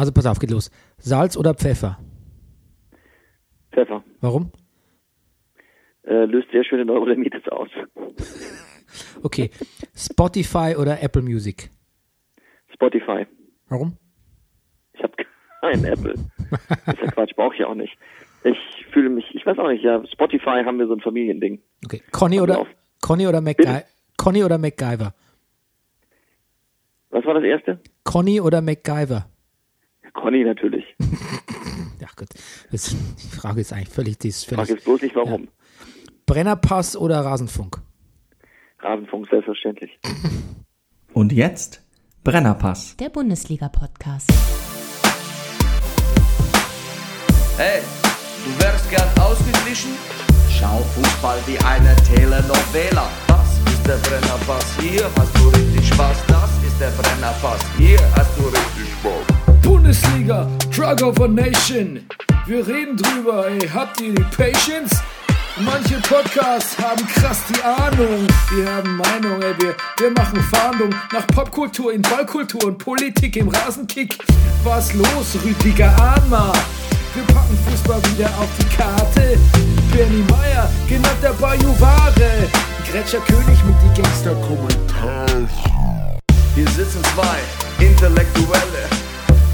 Also pass auf, geht los. Salz oder Pfeffer? Pfeffer. Warum? Äh, löst sehr schöne Neurodermitis aus. Okay. Spotify oder Apple Music? Spotify. Warum? Ich habe keinen Apple. Das ist ja Quatsch, brauche ich auch nicht. Ich fühle mich, ich weiß auch nicht, ja, Spotify haben wir so ein Familiending. Okay. Conny oder. Conny oder, MacGy Conny oder MacGyver? Was war das erste? Conny oder MacGyver? Conny natürlich. Ja gut, das, die Frage ist eigentlich völlig, die ist Ich völlig. frage jetzt bloß nicht warum. Brennerpass oder Rasenfunk? Rasenfunk, selbstverständlich. Und jetzt Brennerpass. Der Bundesliga-Podcast. Hey, du wärst gern ausgeglichen? Schau Fußball wie eine Telenovela. Das ist der Brennerpass, hier hast du richtig Spaß. Das ist der Brennerpass, hier hast du richtig Spaß. Bundesliga, Drug of a Nation. Wir reden drüber, ey, habt ihr die Patience? Manche Podcasts haben krass die Ahnung. Wir haben Meinung, ey, wir, wir machen Fahndung nach Popkultur in Ballkultur und Politik im Rasenkick. Was los, Rüdiger Ahnma? Wir packen Fußball wieder auf die Karte. Bernie Meyer, genannt der Bajuware. Gretscher König mit die Gangster-Kommentare. Hier sitzen zwei Intellektuelle,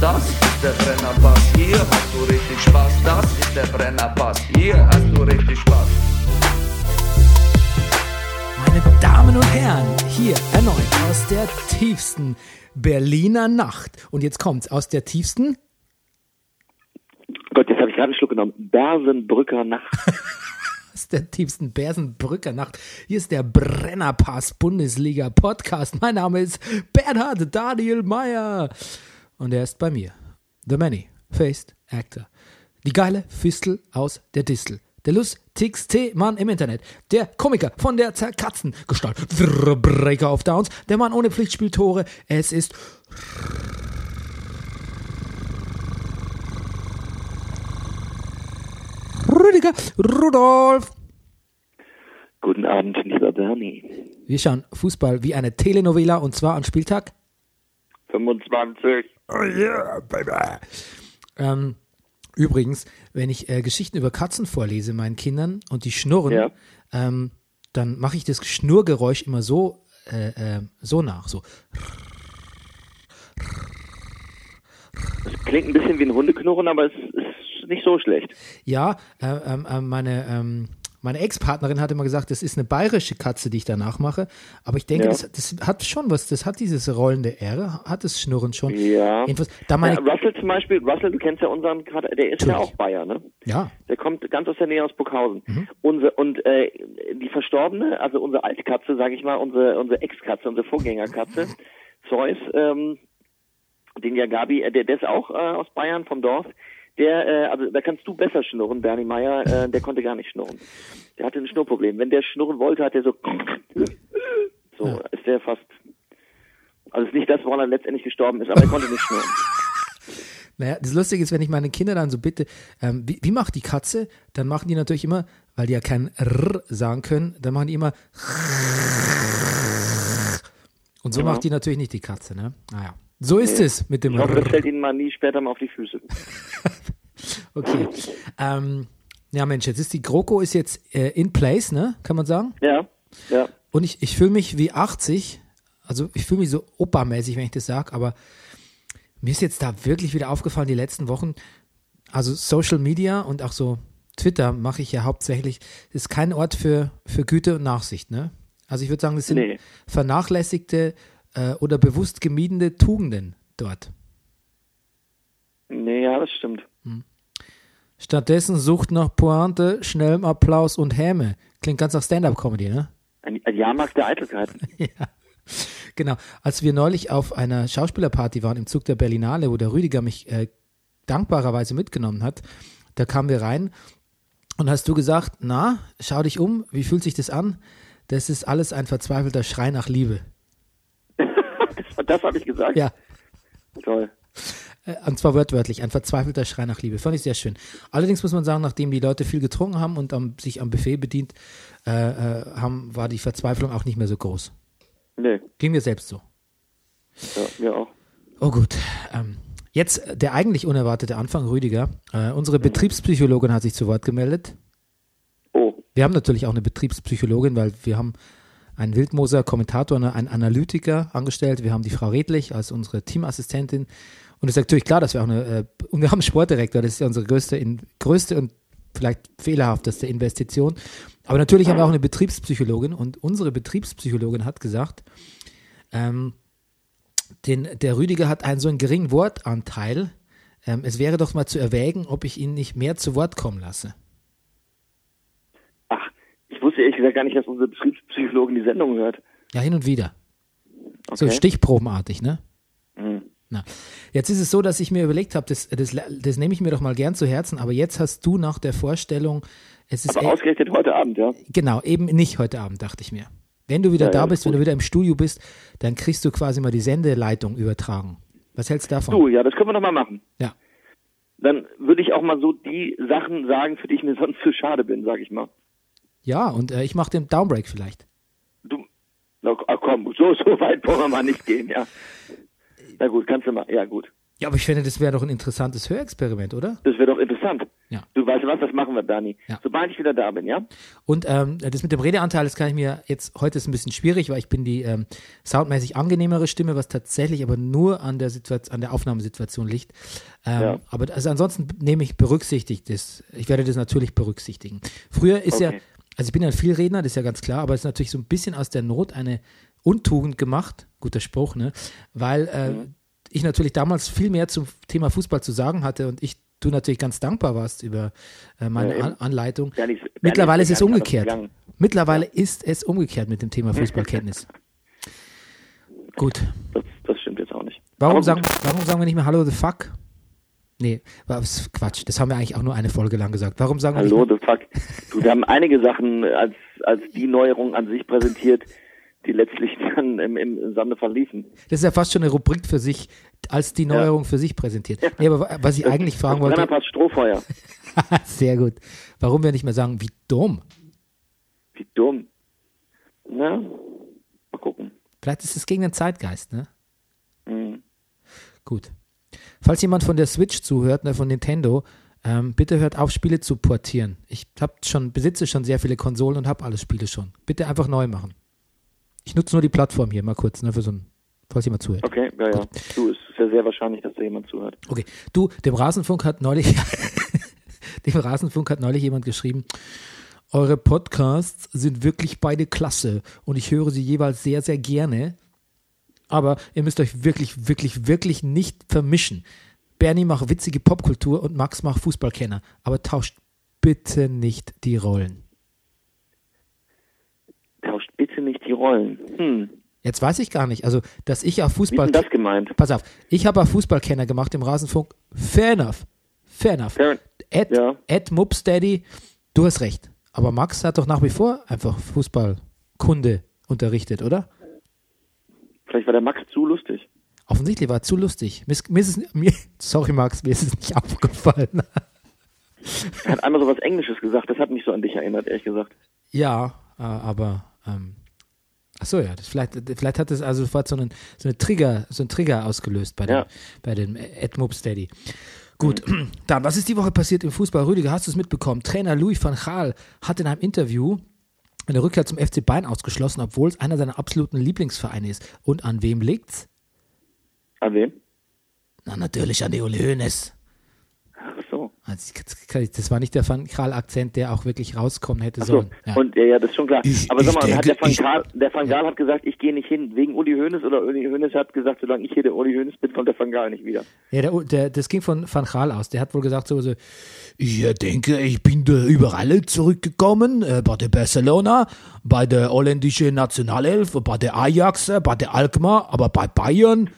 Das ist der Brennerpass, hier hast du richtig Spaß. Das ist der Brennerpass, hier hast du richtig Spaß. Meine Damen und Herren, hier erneut aus der tiefsten Berliner Nacht. Und jetzt kommt's aus der tiefsten Gott, jetzt habe ich gerade einen Schluck genommen. Bersenbrücker Nacht. aus der tiefsten Bersenbrücker Nacht. Hier ist der Brennerpass Bundesliga Podcast. Mein Name ist Bernhard Daniel Meyer. Und er ist bei mir. The Many-Faced Actor. Die geile Fistel aus der Distel. Der lustigste Mann im Internet. Der Komiker von der zerkatzen Gestalt. The Breaker of Downs. Der Mann ohne Pflichtspieltore. Es ist Rüdiger Rudolf. Guten Abend, lieber Bernie. Wir schauen Fußball wie eine Telenovela und zwar an Spieltag 25. Oh yeah, baby. Ähm, übrigens, wenn ich äh, Geschichten über Katzen vorlese meinen Kindern und die schnurren, Ja. ähm, dann mache ich das Schnurgeräusch immer so, äh, äh, so nach. So. Das klingt ein bisschen wie ein Hundeknurren, aber es ist nicht so schlecht. Ja, äh, ähm, äh, meine, ähm, meine Ex-Partnerin hat immer gesagt, das ist eine bayerische Katze, die ich danach mache. Aber ich denke, Ja. das, das hat schon was, das hat dieses rollende R, hat das Schnurren schon. Ja. Jedenfalls, da meine, Ja, Russell zum Beispiel, Russell, du kennst ja unseren der ist ja Natürlich. auch Bayer, ne? ja, Der kommt ganz aus der Nähe aus Burghausen. Mhm. Unser, und äh, die Verstorbene, also unsere Altkatze, sage ich mal, unsere, unsere Ex-Katze, unsere Vorgängerkatze, Zeus, ähm, den ja Gabi, äh, der, der ist auch äh, aus Bayern vom Dorf. Der, äh, also da kannst du besser schnurren, Bernie Meyer, äh, der konnte gar nicht schnurren. Der hatte ein Schnurrproblem. Wenn der schnurren wollte, hat er so, so Ja. ist der fast, also ist nicht das, woran er letztendlich gestorben ist, aber er konnte nicht schnurren. Naja, das Lustige ist, wenn ich meine Kinder dann so bitte, ähm, wie, wie macht die Katze? Dann machen die natürlich immer, weil die ja kein R sagen können, dann machen die immer und so Ja. macht die natürlich nicht die Katze, ne? Naja. So ist Nee. es mit dem Ich hoffe, das fällt Ihnen mal nie später mal auf die Füße. Okay. Ähm, ja, Mensch, jetzt ist die GroKo ist jetzt äh, in place, ne? Kann man sagen? Ja, ja. Und ich, ich fühle mich wie 80, also ich fühle mich so opermäßig, wenn ich das sage, aber mir ist jetzt da wirklich wieder aufgefallen, die letzten Wochen, also Social Media und auch so Twitter mache ich ja hauptsächlich, ist kein Ort für, für Güte und Nachsicht, ne? Also ich würde sagen, das sind Nee. vernachlässigte äh, oder bewusst gemiedene Tugenden dort. Nee, ja, das stimmt. Stattdessen sucht nach Pointe, schnellem Applaus und Häme. Klingt ganz nach Stand-Up-Comedy, ne? Ein, ein Jahrmarkt der Eitelkeit. Ja, genau. Als wir neulich auf einer Schauspielerparty waren im Zug der Berlinale, wo der Rüdiger mich äh, dankbarerweise mitgenommen hat, da kamen wir rein und hast du gesagt, na, schau dich um, wie fühlt sich das an? Das ist alles ein verzweifelter Schrei nach Liebe. Das habe ich gesagt. Ja, Toll. äh, und zwar wortwörtlich, ein verzweifelter Schrei nach Liebe. Fand ich sehr schön. Allerdings muss man sagen, nachdem die Leute viel getrunken haben und am, sich am Buffet bedient äh, äh, haben, war die Verzweiflung auch nicht mehr so groß. Nee, Ging mir selbst so. ja, mir auch. Oh gut. Ähm, jetzt der eigentlich unerwartete Anfang, Rüdiger. Äh, unsere Betriebspsychologin hat sich zu Wort gemeldet. Oh, Wir haben natürlich auch eine Betriebspsychologin, weil wir haben einen Wildmoser Kommentator, eine- einen Analytiker angestellt. Wir haben die Frau Redlich als unsere Teamassistentin. Und es ist natürlich klar, dass wir auch eine, äh, und wir haben einen Sportdirektor, das ist ja unsere größte, in, größte und vielleicht fehlerhafteste Investition. Aber natürlich haben wir auch eine Betriebspsychologin und unsere Betriebspsychologin hat gesagt, ähm, den, der Rüdiger hat einen so einen geringen Wortanteil. Ähm, es wäre doch mal zu erwägen, ob ich ihn nicht mehr zu Wort kommen lasse. ach, ich wusste ehrlich gesagt gar nicht, dass unsere Betriebspsychologin die Sendung hört. Ja, hin und wieder. So Okay. stichprobenartig, ne? Mhm. Na, jetzt ist es so, dass ich mir überlegt habe, das, das, das nehme ich mir doch mal gern zu Herzen, aber jetzt hast du nach der Vorstellung, es ist Aber e- ausgerechnet heute Abend, ja. genau, eben nicht heute Abend, dachte ich mir. Wenn du wieder Ja, da ja, bist, ist wenn du wieder im Studio bist, dann kriegst du quasi mal die Sendeleitung übertragen. Was hältst du davon? Du, ja, das können wir doch mal machen. Ja. Dann würde ich auch mal so die Sachen sagen, für die ich mir sonst zu schade bin, sag ich mal. Ja, und äh, ich mache den Downbreak vielleicht. Du, na ach komm, so, so weit wollen wir mal nicht gehen, ja. Na gut, kannst du mal, ja gut. Ja, aber ich finde, das wäre doch ein interessantes Hörexperiment, oder? Das wäre doch interessant. Ja. Du weißt was, das machen wir, Dani. Ja. Sobald ich wieder da bin, ja? Und ähm, das mit dem Redeanteil, das kann ich mir jetzt, heute ist ein bisschen schwierig, weil ich bin die ähm, soundmäßig angenehmere Stimme, was tatsächlich aber nur an der Situation, an der Aufnahmesituation liegt. Ähm, Ja. Aber also ansonsten nehme ich berücksichtigt das. Ich werde das natürlich berücksichtigen. Früher ist ja, Okay. Also ich bin ein Vielredner, das ist ja ganz klar, aber es ist natürlich so ein bisschen aus der Not eine Untugend gemacht, guter Spruch, ne? Weil äh, Mhm. ich natürlich damals viel mehr zum Thema Fußball zu sagen hatte und ich du natürlich ganz dankbar warst über äh, meine Ja. An Anleitung. Dani ist- Dani Mittlerweile ist es gar nicht umgekehrt. Mittlerweile ist es umgekehrt mit dem Thema Fußballkenntnis. Gut. Das, das stimmt jetzt auch nicht. Warum sagen, warum sagen wir nicht mehr Hallo the fuck? Nee, was Quatsch. Das haben wir eigentlich auch nur eine Folge lang gesagt. Warum sagen wir Hallo, the fuck. Du, wir haben einige Sachen als, als die Neuerung an sich präsentiert, die letztlich dann im, im Sande verliefen. Das ist ja fast schon eine Rubrik für sich, als die Neuerung für sich präsentiert. Nee, aber wa- was ich eigentlich fragen wollte, Brennerpass Strohfeuer. sehr gut. Warum wir nicht mehr sagen, wie dumm? Wie dumm. Na, mal gucken. Vielleicht ist es gegen den Zeitgeist, ne? Mhm. Gut. Falls jemand von der Switch zuhört, ne, von Nintendo, ähm, bitte hört auf, Spiele zu portieren. Ich hab schon, besitze schon sehr viele Konsolen und habe alle Spiele schon. Bitte einfach neu machen. Ich nutze nur die Plattform hier mal kurz, ne, für so ein, falls jemand zuhört. Okay, ja, ja. Du, es ist ja sehr wahrscheinlich, dass da jemand zuhört. Okay, du, dem Rasenfunk hat neulich, dem Rasenfunk hat neulich jemand geschrieben, eure Podcasts sind wirklich beide klasse und ich höre sie jeweils sehr, sehr gerne. Aber ihr müsst euch wirklich, wirklich, wirklich nicht vermischen. Bernie macht witzige Popkultur und Max macht Fußballkenner. Aber tauscht bitte nicht die Rollen. Tauscht bitte nicht die Rollen. Hm. Jetzt weiß ich gar nicht, also, dass ich auf Wie ist Fußball. das gemeint? Pass auf, ich habe auf Fußballkenner gemacht im Rasenfunk. Fair enough. Fair enough. Fair- Ed, Ja. Ed Mupsteady, du hast recht. Aber Max hat doch nach wie vor einfach Fußballkunde unterrichtet, oder? Vielleicht war der Max zu lustig. Offensichtlich war er zu lustig. Mir, mir ist es, mir, sorry Max, mir ist es nicht aufgefallen. Er hat einmal so was Englisches gesagt, das hat mich so an dich erinnert, ehrlich gesagt. ja, äh, aber ähm, ach so ja, das vielleicht, vielleicht hat es also sofort so einen, so eine Trigger, so einen Trigger ausgelöst bei dem, Ja. bei dem Ed Mupsteady. Gut, dann, was ist die Woche passiert im Fußball? Rüdiger, hast du es mitbekommen? Trainer Louis van Gaal hat in einem Interview eine Rückkehr zum FC Bayern ausgeschlossen, obwohl es einer seiner absoluten Lieblingsvereine ist. Und an wem liegt's? An wem? Na, natürlich an die Uli Hoeneß. Also, das war nicht der Van Gaal-Akzent, der auch wirklich rauskommen hätte so. sollen. Ja. Und ja, ja, das ist schon klar. Ich- Aber sag mal, hat denke, der Van Gaal, der Van Gaal hat gesagt, ich gehe nicht hin wegen Uli Hoeneß oder Uli Hoeneß hat gesagt, solange ich hier der Uli Hoeneß bin, kommt der Van Gaal nicht wieder. Ja, der, der, das ging von Van Gaal aus. Der hat wohl gesagt, so, so ich äh, denke, ich bin da überall zurückgekommen, äh, bei der Barcelona, bei der holländischen Nationalelf, bei der Ajax, äh, bei der Alkmaar, aber bei Bayern,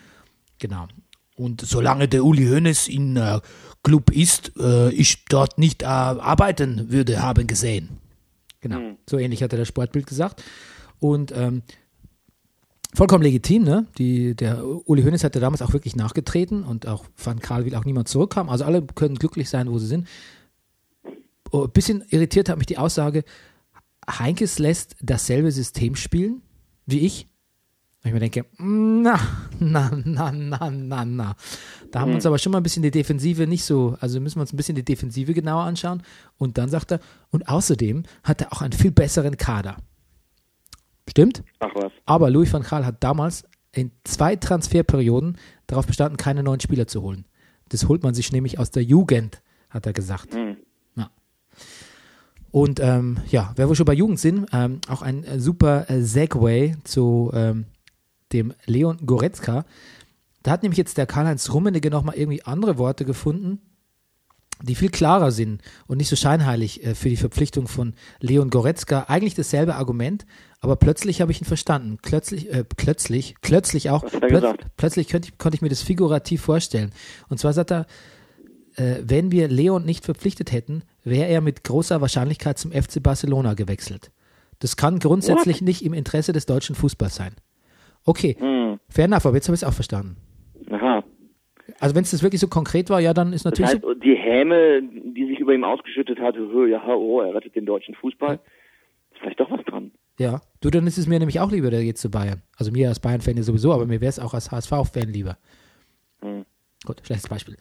genau. Und solange der Uli Hoeneß in äh, Club ist, äh, ich dort nicht äh, arbeiten würde, haben gesehen. Genau, so ähnlich hat er das Sportbild gesagt. Und ähm, vollkommen legitim, ne? Die, der Uli Hoeneß hatte damals auch wirklich nachgetreten und auch Van Karl will auch niemand zurückkam. Also alle können glücklich sein, wo sie sind. Oh, Ein bisschen irritiert hat mich die Aussage, Heinkes lässt dasselbe System spielen wie ich. Und ich mir denke, na, na, na, na, na, na. Da haben wir uns aber schon mal ein bisschen die Defensive nicht so, also müssen wir uns ein bisschen die Defensive genauer anschauen. Und dann sagt er, und außerdem hat er auch einen viel besseren Kader. Stimmt? Ach was. Aber Louis van Gaal hat damals in zwei Transferperioden darauf bestanden, keine neuen Spieler zu holen. Das holt man sich nämlich aus der Jugend, hat er gesagt. Hm. Ja. Und ähm, ja, wer wir schon bei Jugend sind, ähm, auch ein äh, super äh, Segway zu ähm, dem Leon Goretzka. Da hat nämlich jetzt der Karl-Heinz Rummenigge nochmal irgendwie andere Worte gefunden, die viel klarer sind und nicht so scheinheilig äh, für die Verpflichtung von Leon Goretzka. Eigentlich dasselbe Argument, aber plötzlich habe ich ihn verstanden. Plötzlich, äh, plötzlich, plötzlich auch, plötz- plötzlich könnte ich, konnte ich mir das figurativ vorstellen. Und zwar sagt er, äh, wenn wir Leon nicht verpflichtet hätten, wäre er mit großer Wahrscheinlichkeit zum FC Barcelona gewechselt. Das kann grundsätzlich nicht im Interesse des deutschen Fußballs sein. Okay, Hm. fair enough, aber jetzt habe ich es auch verstanden. Aha. Also wenn es das wirklich so konkret war, ja, dann ist Das natürlich heißt, so, die Häme, die sich über ihm ausgeschüttet hat, ja, oh, er rettet den deutschen Fußball, ist vielleicht doch was dran. ja. Du, dann ist es mir nämlich auch lieber, der geht zu Bayern. Also mir als Bayern-Fan ja sowieso, aber mir wäre es auch als HSV-Fan lieber. Hm. Gut, schlechtes Beispiel.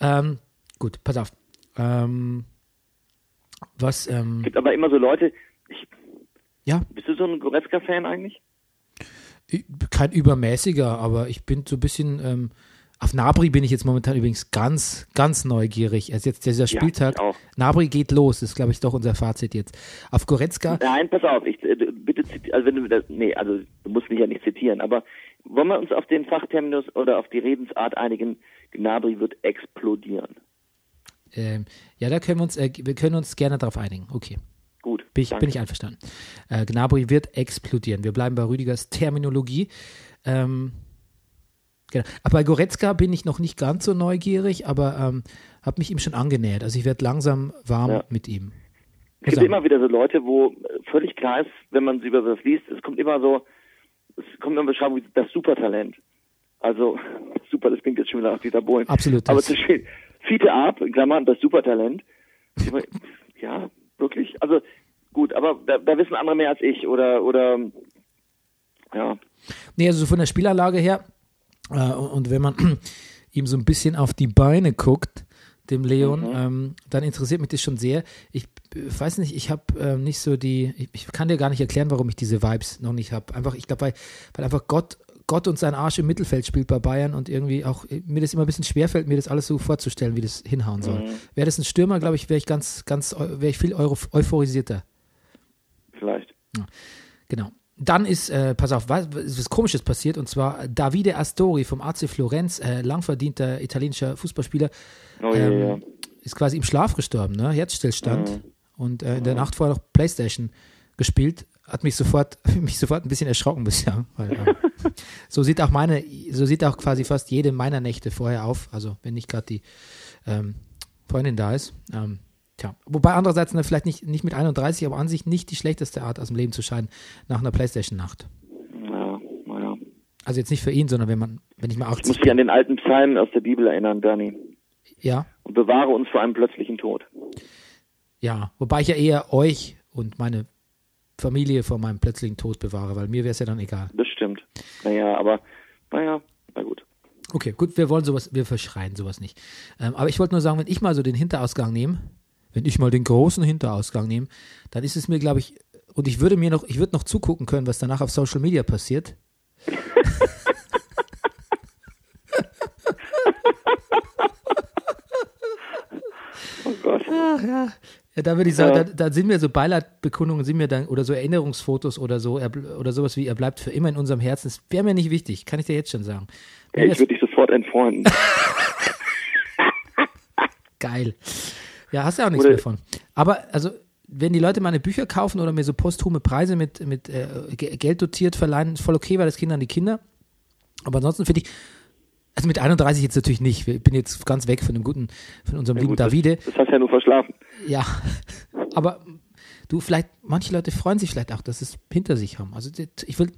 Ähm, gut, pass auf. Ähm, was, ähm, gibt aber immer so Leute, ich, ja, bist du so ein Goretzka-Fan eigentlich? Kein übermäßiger, aber ich bin so ein bisschen, ähm, auf Nabri bin ich jetzt momentan übrigens ganz, ganz neugierig. Also jetzt dieser Ja, Spieltag, auch. Nabri geht los, ist glaube ich doch unser Fazit jetzt. Auf Goretzka, Nein, pass auf, ich, äh, bitte also wenn du das, nee, also du musst mich ja nicht zitieren, aber wollen wir uns auf den Fachterminus oder auf die Redensart einigen, Gnabry wird explodieren. ähm, ja, da können wir uns, äh, wir können uns gerne darauf einigen. Okay. Gut. Bin ich, bin ich einverstanden. Äh, Gnabry wird explodieren. Wir bleiben bei Rüdigers Terminologie. Ähm, genau. Aber bei Goretzka bin ich noch nicht ganz so neugierig, aber ähm, habe mich ihm schon angenähert. Also ich werde langsam warm Ja. mit ihm. Es gibt immer wieder so Leute, wo völlig klar ist, wenn man sie über was liest, es kommt immer so, es kommt immer Beschreibung wie das Supertalent. Also, super, das klingt jetzt schon wieder nach Dieter Bohlen. Absolut, Aber das- zu stehen, Fiete ab, in Klammern, das Supertalent. Ja, wirklich. Also, gut, aber da, da wissen andere mehr als ich oder, oder, ja. Nee, also so von der Spielanlage her. Äh, und wenn man ihm so ein bisschen auf die Beine guckt, dem Leon, ähm, dann interessiert mich das schon sehr. Ich äh, weiß nicht, ich habe äh, nicht so die, ich, ich kann dir gar nicht erklären, warum ich diese Vibes noch nicht habe. Einfach, ich glaube, weil, weil einfach Gott, Gott und sein Arsch im Mittelfeld spielt bei Bayern und irgendwie auch äh, mir das immer ein bisschen schwerfällt, mir das alles so vorzustellen, wie das hinhauen soll. Wäre das ein Stürmer, glaube ich, wäre ich ganz, ganz, eu- wäre ich viel euro, euphorisierter. Vielleicht. Genau. Dann ist, äh, pass auf, was, was was Komisches passiert und zwar Davide Astori vom AC Florenz, äh, langverdienter italienischer Fußballspieler, Oh ja, ähm, ja. ist quasi im Schlaf gestorben, ne? Herzstillstand Mhm. und äh, in der Nacht vorher noch Playstation gespielt. Hat mich sofort, mich sofort ein bisschen erschrocken bisher. Weil, äh, so sieht auch meine, so sieht auch quasi fast jede meiner Nächte vorher auf. Also wenn nicht gerade die ähm, Freundin da ist. Ähm, tja. Wobei andererseits ne, vielleicht nicht, nicht mit 31, aber an sich nicht die schlechteste Art aus dem Leben zu scheiden nach einer Playstation-Nacht. Ja, naja. Also jetzt nicht für ihn, sondern wenn man, wenn ich mal Ich muss 80 dich an den alten Psalm aus der Bibel erinnern, Bernie. Ja, Und bewahre uns vor einem plötzlichen Tod. ja. Wobei ich ja eher euch und meine Familie vor meinem plötzlichen Tod bewahre, weil mir wäre es ja dann egal. Das stimmt. Naja, aber, naja, na gut. Okay, gut, wir wollen sowas, wir verschreien sowas nicht. Ähm, aber ich wollte nur sagen, wenn ich mal so den Hinterausgang nehme, wenn ich mal den großen Hinterausgang nehme, dann ist es mir, glaube ich, und ich würde mir noch, ich würde noch zugucken können, was danach auf Social Media passiert. Oh Gott. Ja, da würde ich sagen, Ja. da, da sind mir so Beileidbekundungen, sind mir dann, oder so Erinnerungsfotos oder so, er, oder sowas wie, er bleibt für immer in unserem Herzen. Das wäre mir nicht wichtig, kann ich dir jetzt schon sagen. Ja, ich würde dich sofort entfreunden. Geil. Ja, hast ja auch nichts Oder- mehr von. Aber, also, wenn die Leute meine Bücher kaufen oder mir so posthume Preise mit, mit äh, Ge- Geld dotiert verleihen, ist voll okay, weil das Kinder an die Kinder. Aber ansonsten finde ich, Also mit 31 jetzt natürlich nicht. Ich bin jetzt ganz weg von dem guten, von unserem lieben Gut, Davide. Das, das hast du ja nur verschlafen. Ja, aber du, vielleicht, manche Leute freuen sich vielleicht auch, dass sie es hinter sich haben. Also ich will,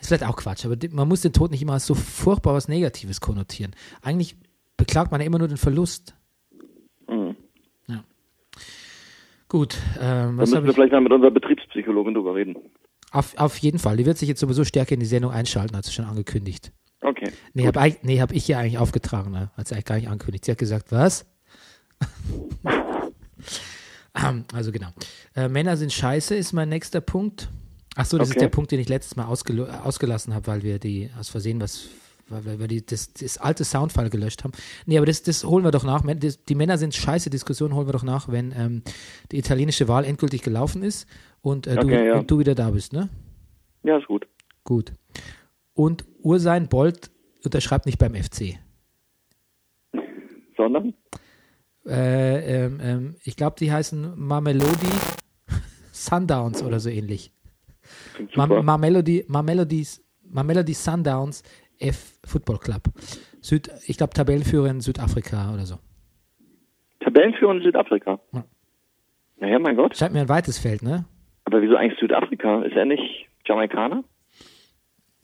ist vielleicht auch Quatsch, aber man muss den Tod nicht immer als so furchtbar was Negatives konnotieren. Eigentlich beklagt man ja immer nur den Verlust. Mhm. Ja. Gut, ähm, Da was müssen habe wir ich? vielleicht mal mit unserer Betriebspsychologin drüber reden. Auf, auf jeden Fall, die wird sich jetzt sowieso stärker in die Sendung einschalten, hat sie schon angekündigt. Okay. Nee, habe nee, hab ich ja eigentlich aufgetragen, ne? hat sie eigentlich gar nicht angekündigt. Sie hat gesagt, was? Ähm, also genau. Äh, Männer sind scheiße ist mein nächster Punkt. Ach so, das ist Okay. der Punkt, den ich letztes Mal ausgelassen habe, weil wir die aus Versehen was, weil wir, die, das, das alte Soundfile gelöscht haben. Nee, aber das, das holen wir doch nach. Die Männer sind scheiße Diskussion holen wir doch nach, wenn ähm, die italienische Wahl endgültig gelaufen ist und, äh, du, Okay, ja. und du wieder da bist, ne? Ja, ist gut. Gut. Und Ursein Bolt unterschreibt nicht beim FC. Sondern? Äh, ähm, ähm, ich glaube, die heißen Mamelodi Sundowns oder so ähnlich. Klingt Ma super. Mamelodi, Mamelodis, Mamelodi Sundowns F Football Club. Süd, ich glaube, Tabellenführer in Südafrika oder so. Tabellenführer in Südafrika. Ja. Naja, mein Gott. Scheint mir ein weites Feld, ne? Aber wieso eigentlich Südafrika? Ist er nicht Jamaikaner?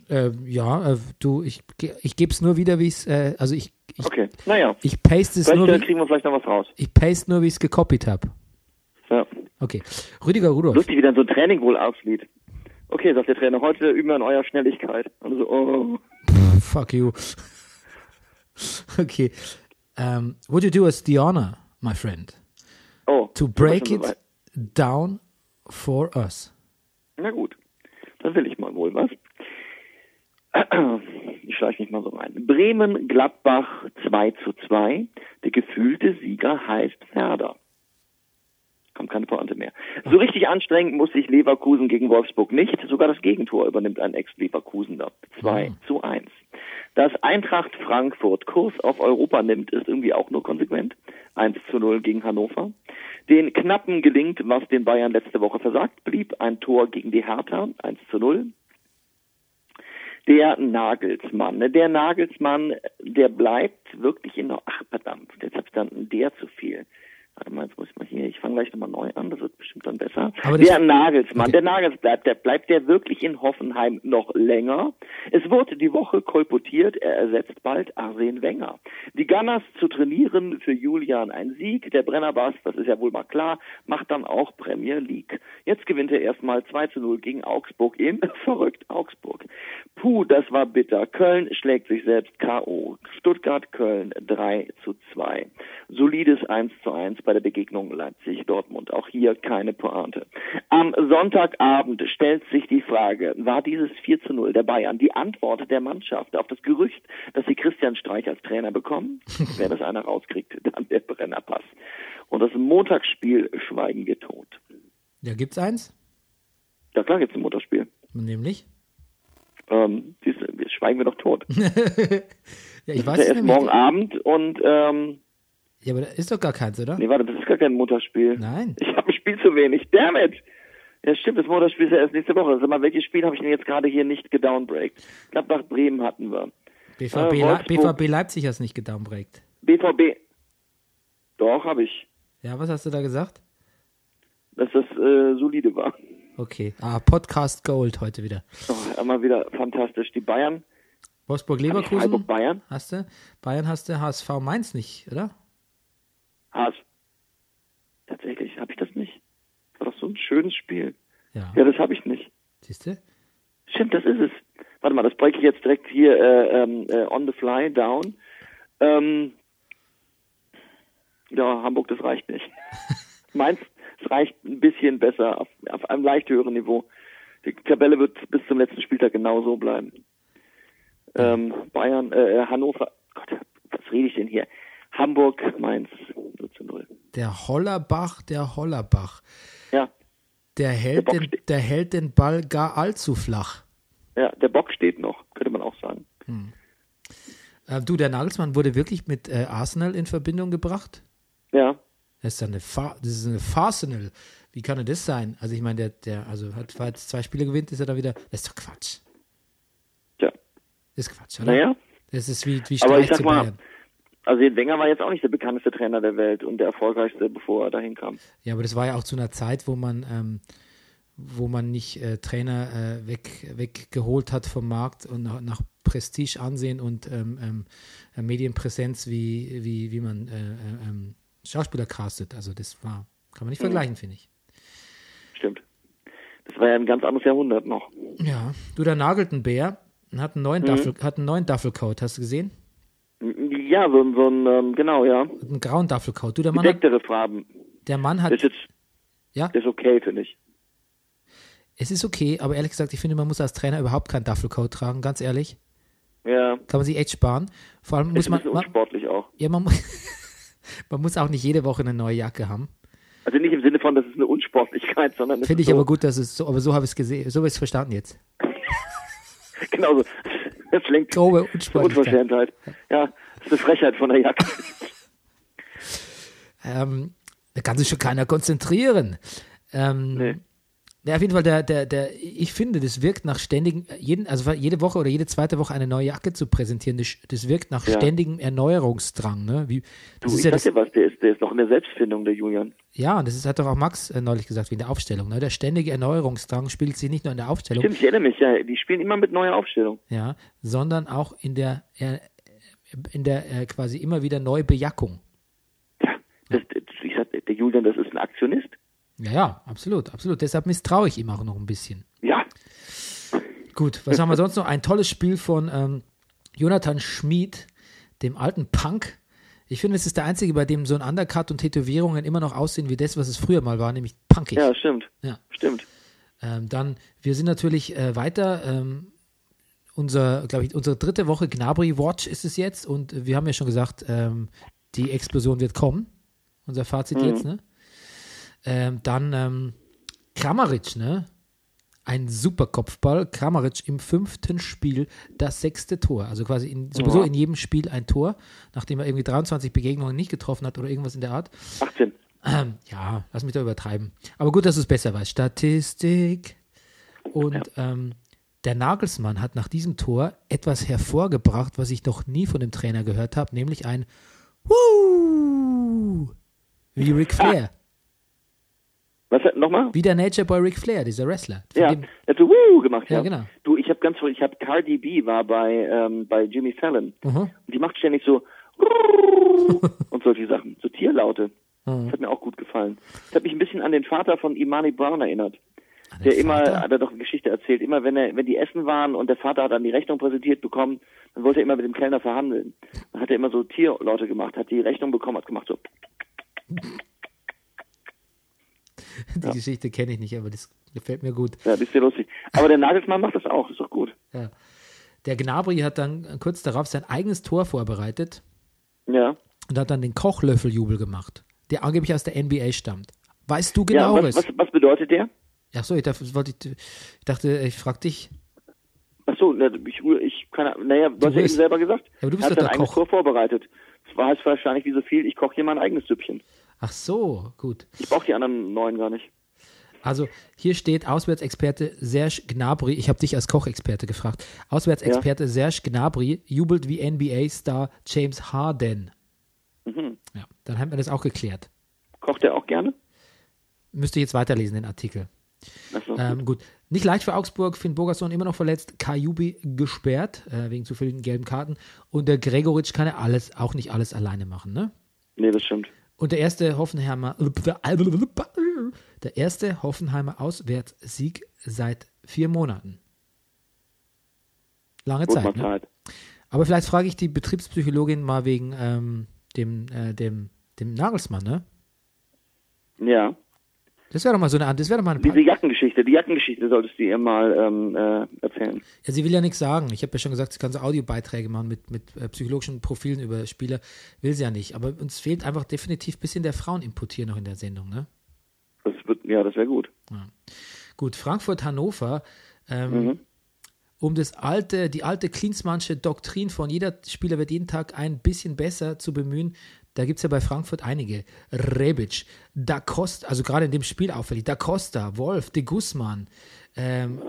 Äh, ja, äh, du, ich, ich gebe es nur wieder, wie es, äh, also ich, ich, Okay, naja. ich paste es nur, äh, kriegen wir vielleicht noch was raus. ich paste nur, wie ich es gekopiert habe. Ja. Okay. Rüdiger Rudolph. Lustig, wie dann so ein Training wohl aussieht. Okay, sagt der Trainer, heute üben wir an eurer Schnelligkeit. Und so, oh. Fuck you. okay. Um, would you do us the honor, my friend, oh to break it soweit? down for us? Na gut, dann will ich mal wohl was. Ich schleiche mich mal so rein. Bremen-Gladbach 2 zu 2. Der gefühlte Sieger heißt Werder. Kommt keine Pointe mehr. So richtig anstrengend muss sich Leverkusen gegen Wolfsburg nicht. Sogar das Gegentor übernimmt ein Ex-Leverkusener. 2 zu 1. Dass Eintracht Frankfurt Kurs auf Europa nimmt, ist irgendwie auch nur konsequent. 1 zu 0 gegen Hannover. Den Knappen gelingt, was den Bayern letzte Woche versagt blieb. Ein Tor gegen die Hertha. 1 zu 0 der Nagelsmann. ne? Der Nagelsmann, der bleibt wirklich in der, ach verdammt, jetzt habe ich dann der zu viel. Warte mal, jetzt muss ich mal hier, ich fange gleich nochmal neu an, das wird bestimmt dann besser. Aber der Nagelsmann, Okay. der Nagels bleibt, der bleibt der wirklich in Hoffenheim noch länger. Es wurde die Woche kolportiert, er ersetzt bald Arsene Wenger. Die Gunners zu trainieren für Julian ein Sieg, der Brennerbass, das ist ja wohl mal klar, macht dann auch Premier League. Jetzt gewinnt er erstmal 2 zu 0 gegen Augsburg in verrückt Augsburg. Puh, das war bitter. Köln schlägt sich selbst K.O. Stuttgart, Köln 3 zu 2. Solides 1 zu 1 bei der Begegnung Leipzig-Dortmund. Auch hier keine Pointe. Am Sonntagabend stellt sich die Frage, war dieses 4 zu 0 der Bayern die Antwort der Mannschaft auf das Gerücht, dass sie Christian Streich als Trainer bekommen? Wer das einer rauskriegt, dann der Brennerpass. Und das Montagsspiel schweigen wir tot. Ja, gibt's eins? Ja klar gibt's ein Montagsspiel. Nämlich? Ähm, siehst schweigen wir doch tot. Ja, ich weiß es erst nämlich. morgen Abend und ähm, Ja, aber da ist doch gar keins, oder? nee, warte, das ist gar kein Montagsspiel. Nein. Ich habe ein Spiel zu wenig. Damn it! Ja, stimmt, das Montagsspiel ist ja erst nächste Woche. Sag mal, welches Spiel habe ich denn jetzt gerade hier nicht gedownbreakt? Gladbach Bremen hatten wir. BVB, Äh, Le. BVB Leipzig hast nicht gedownbreakt. BVB. Doch, habe ich. Ja, was hast du da gesagt? Dass das äh, solide war. Okay. Ah, Podcast Gold heute wieder. Oh, immer wieder fantastisch. Die Bayern. Wolfsburg Leverkusen Freiburg Bayern. hast du? Bayern hast du, HSV Mainz nicht, oder? Haas. Tatsächlich habe ich das nicht. War doch so ein schönes Spiel. Ja. Ja, das habe ich nicht. Siehst du? Stimmt, das ist es. Warte mal, das breche ich jetzt direkt hier äh, ähm, äh, on the fly down. Ähm, ja, Hamburg, das reicht nicht. Mainz, es reicht ein bisschen besser, auf, auf einem leicht höheren Niveau. Die Tabelle wird bis zum letzten Spieltag genau so bleiben. Ähm, Bayern, äh, Hannover, Gott, was rede ich denn hier? Hamburg, Mainz, 0 zu 0. Der Hollerbach, der Hollerbach. Ja, Der hält, Bock den, der hält den Ball gar allzu flach. ja, der Bock steht noch, könnte man auch sagen. Äh, du, der Nagelsmann wurde wirklich mit äh, Arsenal in Verbindung gebracht? Ja, Das ist eine, Fa das ist eine Farsenal. Wie kann denn das sein? Also ich meine, der, der, also hat war jetzt zwei Spiele gewinnt, ist er da wieder. Das ist doch Quatsch. tja. Das ist Quatsch, oder? Naja, Das ist wie, wie Aber ich Streich sag zu mal, Bayern. Also Wenger war jetzt auch nicht der bekannteste Trainer der Welt und der erfolgreichste, bevor er dahin kam. Ja, aber das war ja auch zu einer Zeit, wo man, ähm, wo man nicht äh, Trainer äh, weg, weggeholt hat vom Markt und nach, nach Prestige, Ansehen und ähm, ähm, äh, Medienpräsenz, wie, wie, wie man äh, äh, ähm, Schauspieler castet. Also das war, kann man nicht vergleichen, finde ich. Stimmt. Das war ja ein ganz anderes Jahrhundert noch. Ja, du, da nagelt ein Bär und hat einen neuen, Mhm. Duffel, hat einen neuen Duffelcoat, hast du gesehen? Ja, so, ein- so ein, ähm, genau, ja. Einen grauen Duffelcoat. Du, der Mann hat, Gedecktere Farben. der Mann Das hat, ist jetzt, ja, das ist okay, finde ich. es ist okay, aber ehrlich gesagt, ich finde, man muss als Trainer überhaupt keinen Duffelcoat tragen, ganz ehrlich. Ja, Kann man sich echt sparen. Vor allem muss ist ein man, bisschen man, unsportlich auch. ja, man, man muss auch nicht jede Woche eine neue Jacke haben. Also nicht im Sinne von, das ist eine Unsportlichkeit, sondern Finde ist ich so, aber gut, dass es so, aber so habe ich es gesehen, so habe ich es verstanden jetzt. Genau so. Das klingt Grobe. Unverschämtheit. Ja, das ist eine Frechheit von der Jacke. Ähm, da kann sich schon keiner konzentrieren. Ähm, Nee. Ja, auf jeden Fall, der, der, der, ich finde, das wirkt nach ständigen, jeden, also jede Woche oder jede zweite Woche eine neue Jacke zu präsentieren, das, das wirkt nach Ja. ständigem Erneuerungsdrang. Ne? Wie, Du, das ich ist ja, sag das, dir was, der ist, der ist noch in der Selbstfindung, der Julian. ja, und das ist, hat doch auch Max äh, neulich gesagt, wie in der Aufstellung. Ne? Der ständige Erneuerungsdrang spielt sich nicht nur in der Aufstellung, Stimmt, ich erinnere mich, ja, die spielen immer mit neuer Aufstellung. ja, sondern auch in der, äh, in der äh, quasi immer wieder Neubejackung. Ja, das, das, ich sag, der Julian, das ist ein Aktionist. Ja, ja, absolut, absolut. Deshalb misstraue ich ihm auch noch ein bisschen. Ja, Gut, was haben wir sonst noch? Ein tolles Spiel von ähm, Jonathan Schmid, dem alten Punk. Ich finde, es ist der einzige, bei dem so ein Undercut und Tätowierungen immer noch aussehen wie das, was es früher mal war, nämlich punkig. ja, stimmt. Ja. Stimmt. Ähm, dann, wir sind natürlich äh, weiter. Ähm, unser, glaube ich, unsere dritte Woche Gnabry Watch ist es jetzt und wir haben ja schon gesagt, ähm, die Explosion wird kommen. Unser Fazit jetzt, ne? Ähm, dann ähm, Kramaric, ne? Ein super Kopfball. Kramaric im fünften Spiel das sechste Tor. Also quasi in, sowieso Ja. in jedem Spiel ein Tor, nachdem er irgendwie 23 Begegnungen nicht getroffen hat oder irgendwas in der Art. 18. Ähm, ja, lass mich da übertreiben. Aber gut, dass du es besser weißt. Statistik. Und ähm, der Nagelsmann hat nach diesem Tor etwas hervorgebracht, was ich noch nie von dem Trainer gehört habe, nämlich ein Woo! Wie Ric Flair. Was hat nochmal? Wie der Nature Boy Ric Flair, dieser Wrestler. Ja, dem, er hat so Wuh gemacht, Ja, ja. genau. Du, ich habe ganz ich habe Cardi B war bei ähm, bei Jimmy Fallon Mhm. und die macht ständig so und solche Sachen, so Tierlaute. Mhm. Das hat mir auch gut gefallen. Das hat mich ein bisschen an den Vater von Imani Brown erinnert. An den Der immer, Vater? hat er doch eine Geschichte erzählt, immer wenn er, wenn die essen waren und der Vater hat dann die Rechnung präsentiert bekommen, dann wollte er immer mit dem Kellner verhandeln. Dann hat er immer so Tierlaute gemacht, hat die Rechnung bekommen, hat gemacht so. die Geschichte kenne ich nicht, aber das gefällt mir gut. Ja, das ist ja lustig. Aber der Nagelsmann macht das auch, ist doch gut. Ja. Der Gnabry hat dann kurz darauf sein eigenes Tor vorbereitet Ja. und hat dann den Kochlöffeljubel gemacht, der angeblich aus der NBA stammt. Weißt du Ja, genaueres? was, was, was bedeutet der? Ach so, ich dachte, ich, dachte, ich frag dich. Ach so, ich, ich Ahnung. Naja, du hast ja eben selber gesagt. aber du bist er hat doch sein eigenes Koch. Tor vorbereitet. Das war wahrscheinlich wie so viel, ich koche hier mein eigenes Süppchen. Ach so, gut. Ich brauche die anderen neun gar nicht. Also hier steht Auswärtsexperte Serge Gnabry. Ich habe dich als Kochexperte gefragt. Auswärtsexperte Serge Gnabry jubelt wie NBA-Star James Harden. Mhm. Ja, dann haben wir das auch geklärt. Kocht er auch gerne? Müsste ich jetzt weiterlesen, den Artikel. Ach so, Ähm, gut. Nicht leicht für Augsburg. Finn Bogerson immer noch verletzt. Kajubi gesperrt äh, wegen zu vielen gelben Karten. Und der Gregoritsch kann ja alles, auch nicht alles alleine machen. Ne? Nee, das stimmt. Und der erste Hoffenheimer, der erste Hoffenheimer Auswärtssieg seit vier Monaten. Lange Zeit. Ne? Zeit. Aber vielleicht frage ich die Betriebspsychologin mal wegen ähm, dem, äh, dem, dem Nagelsmann, ne? Ja. Das wäre doch mal so eine, das wäre doch mal eine Diese Jackengeschichte, die Jackengeschichte solltest du ihr mal ähm, äh, erzählen. Ja, sie will ja nichts sagen. Ich habe ja schon gesagt, sie kann so Audiobeiträge machen mit, mit äh, psychologischen Profilen über Spieler. Will sie ja nicht. Aber uns fehlt einfach definitiv ein bisschen der Fraueninput hier noch in der Sendung. Ne? Das wird, ja, das wäre gut. Gut, Frankfurt-Hannover. Ähm, Um das alte, die alte Klinsmannsche Doktrin von jeder Spieler wird jeden Tag ein bisschen besser zu bemühen, da gibt es ja bei Frankfurt einige. Rebic, Da Costa, also gerade in dem Spiel auffällig, Da Costa, Wolf, De Guzman, ähm,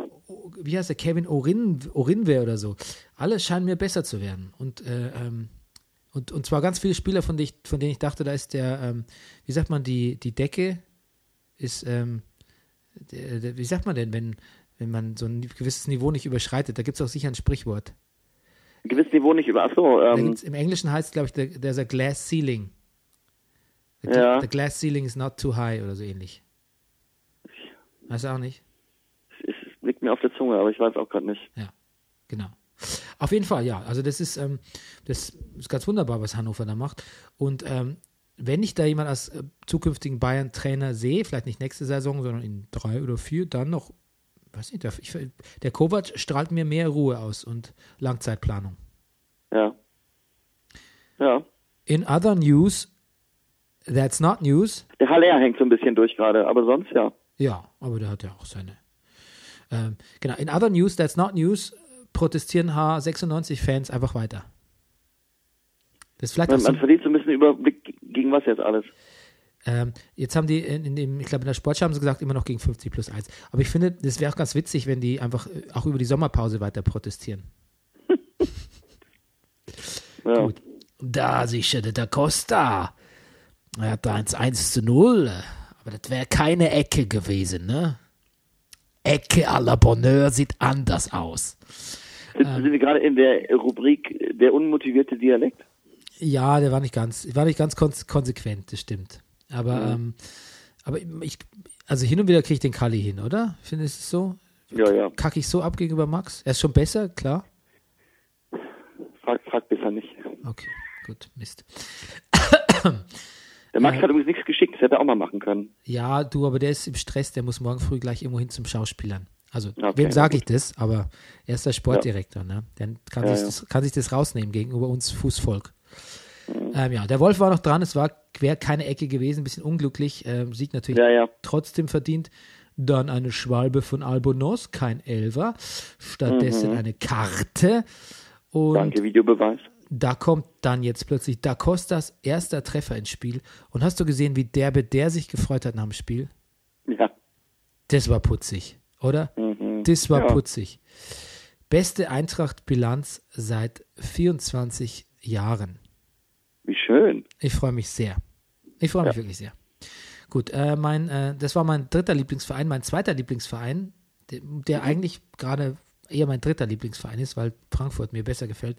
wie heißt der, Kevin Orin, Orinwe oder so. Alle scheinen mir besser zu werden. Und, äh, ähm, und, und zwar ganz viele Spieler, von, denen ich, von denen ich dachte, da ist der, ähm, wie sagt man, die, die Decke ist, ähm, der, der, wie sagt man denn, wenn, wenn man so ein gewisses Niveau nicht überschreitet? Da gibt es auch sicher ein Sprichwort. Ein gewisses Niveau nicht über. Achso, ähm, Im Englischen heißt es, glaube ich, der, there's a glass ceiling. The, Ja. the glass ceiling is not too high oder so ähnlich. Weißt du auch nicht? es es liegt mir auf der Zunge, aber ich weiß auch gerade nicht. Ja, genau. Auf jeden Fall, ja. Also das ist, ähm, das ist ganz wunderbar, was Hannover da macht. Und ähm, wenn ich da jemand als äh, zukünftigen Bayern-Trainer sehe, vielleicht nicht nächste Saison, sondern in drei oder vier, dann noch, weiß nicht, der, ich, der Kovac strahlt mir mehr Ruhe aus und Langzeitplanung. Ja. Ja. In other news, that's not news, Der Haller hängt so ein bisschen durch gerade, aber sonst ja. Ja, aber der hat ja auch seine. Ähm, genau, in other news, that's not news, protestieren H96-Fans einfach weiter. Das vielleicht Man, so, man verliert so ein bisschen Überblick gegen was jetzt alles. Ähm, jetzt haben die in, in dem, ich glaube in der Sportschau haben sie gesagt, immer noch gegen 50 plus 1. Aber ich finde, das wäre auch ganz witzig, wenn die einfach äh, auch über die Sommerpause weiter protestieren. Ja. Gut. Da sicherte der Costa. Er hat da 1 zu 0. Aber das wäre keine Ecke gewesen, ne? Ecke à la Bonheur sieht anders aus. Sind, Ähm. sind wir gerade in der Rubrik äh, der unmotivierte Dialekt? Ja, der war nicht ganz, war nicht ganz konse- konsequent, das stimmt. Aber, ähm, aber ich, also hin und wieder kriege ich den Kali hin, oder? Findest du es so? Ja, ja. Kacke ich so ab gegenüber Max? Er ist schon besser, klar. Frag, frag besser nicht. Okay, gut, Mist. Der Max Ja. hat übrigens nichts geschickt, das hätte er auch mal machen können. Ja, du, aber der ist im Stress, der muss morgen früh gleich irgendwo hin zum Schauspielern. Also, Okay, wem sage ich das? Aber er ist der Sportdirektor, ne? Der kann, Ja, sich ja. Das, kann sich das rausnehmen gegenüber uns Fußvolk. Mhm. Ähm, ja, der Wolf war noch dran, es war quer keine Ecke gewesen, ein bisschen unglücklich. Ähm, Sieg natürlich Ja, ja. trotzdem verdient. Dann eine Schwalbe von Albonos, kein Elfer. Stattdessen eine Karte. Und Mhm. Danke, Videobeweis. da kommt dann jetzt plötzlich Da Costas erster Treffer ins Spiel. Und hast du gesehen, wie derbe der sich gefreut hat nach dem Spiel? Ja. Das war putzig, oder? Das war Mhm. Ja. putzig. Beste Eintracht-Bilanz seit 24 Jahren. Wie schön. Ich freue mich sehr. Ich freue mich wirklich sehr. Gut, äh, mein, äh, das war mein dritter Lieblingsverein. Mein zweiter Lieblingsverein, der, der Mhm. eigentlich gerade eher mein dritter Lieblingsverein ist, weil Frankfurt mir besser gefällt,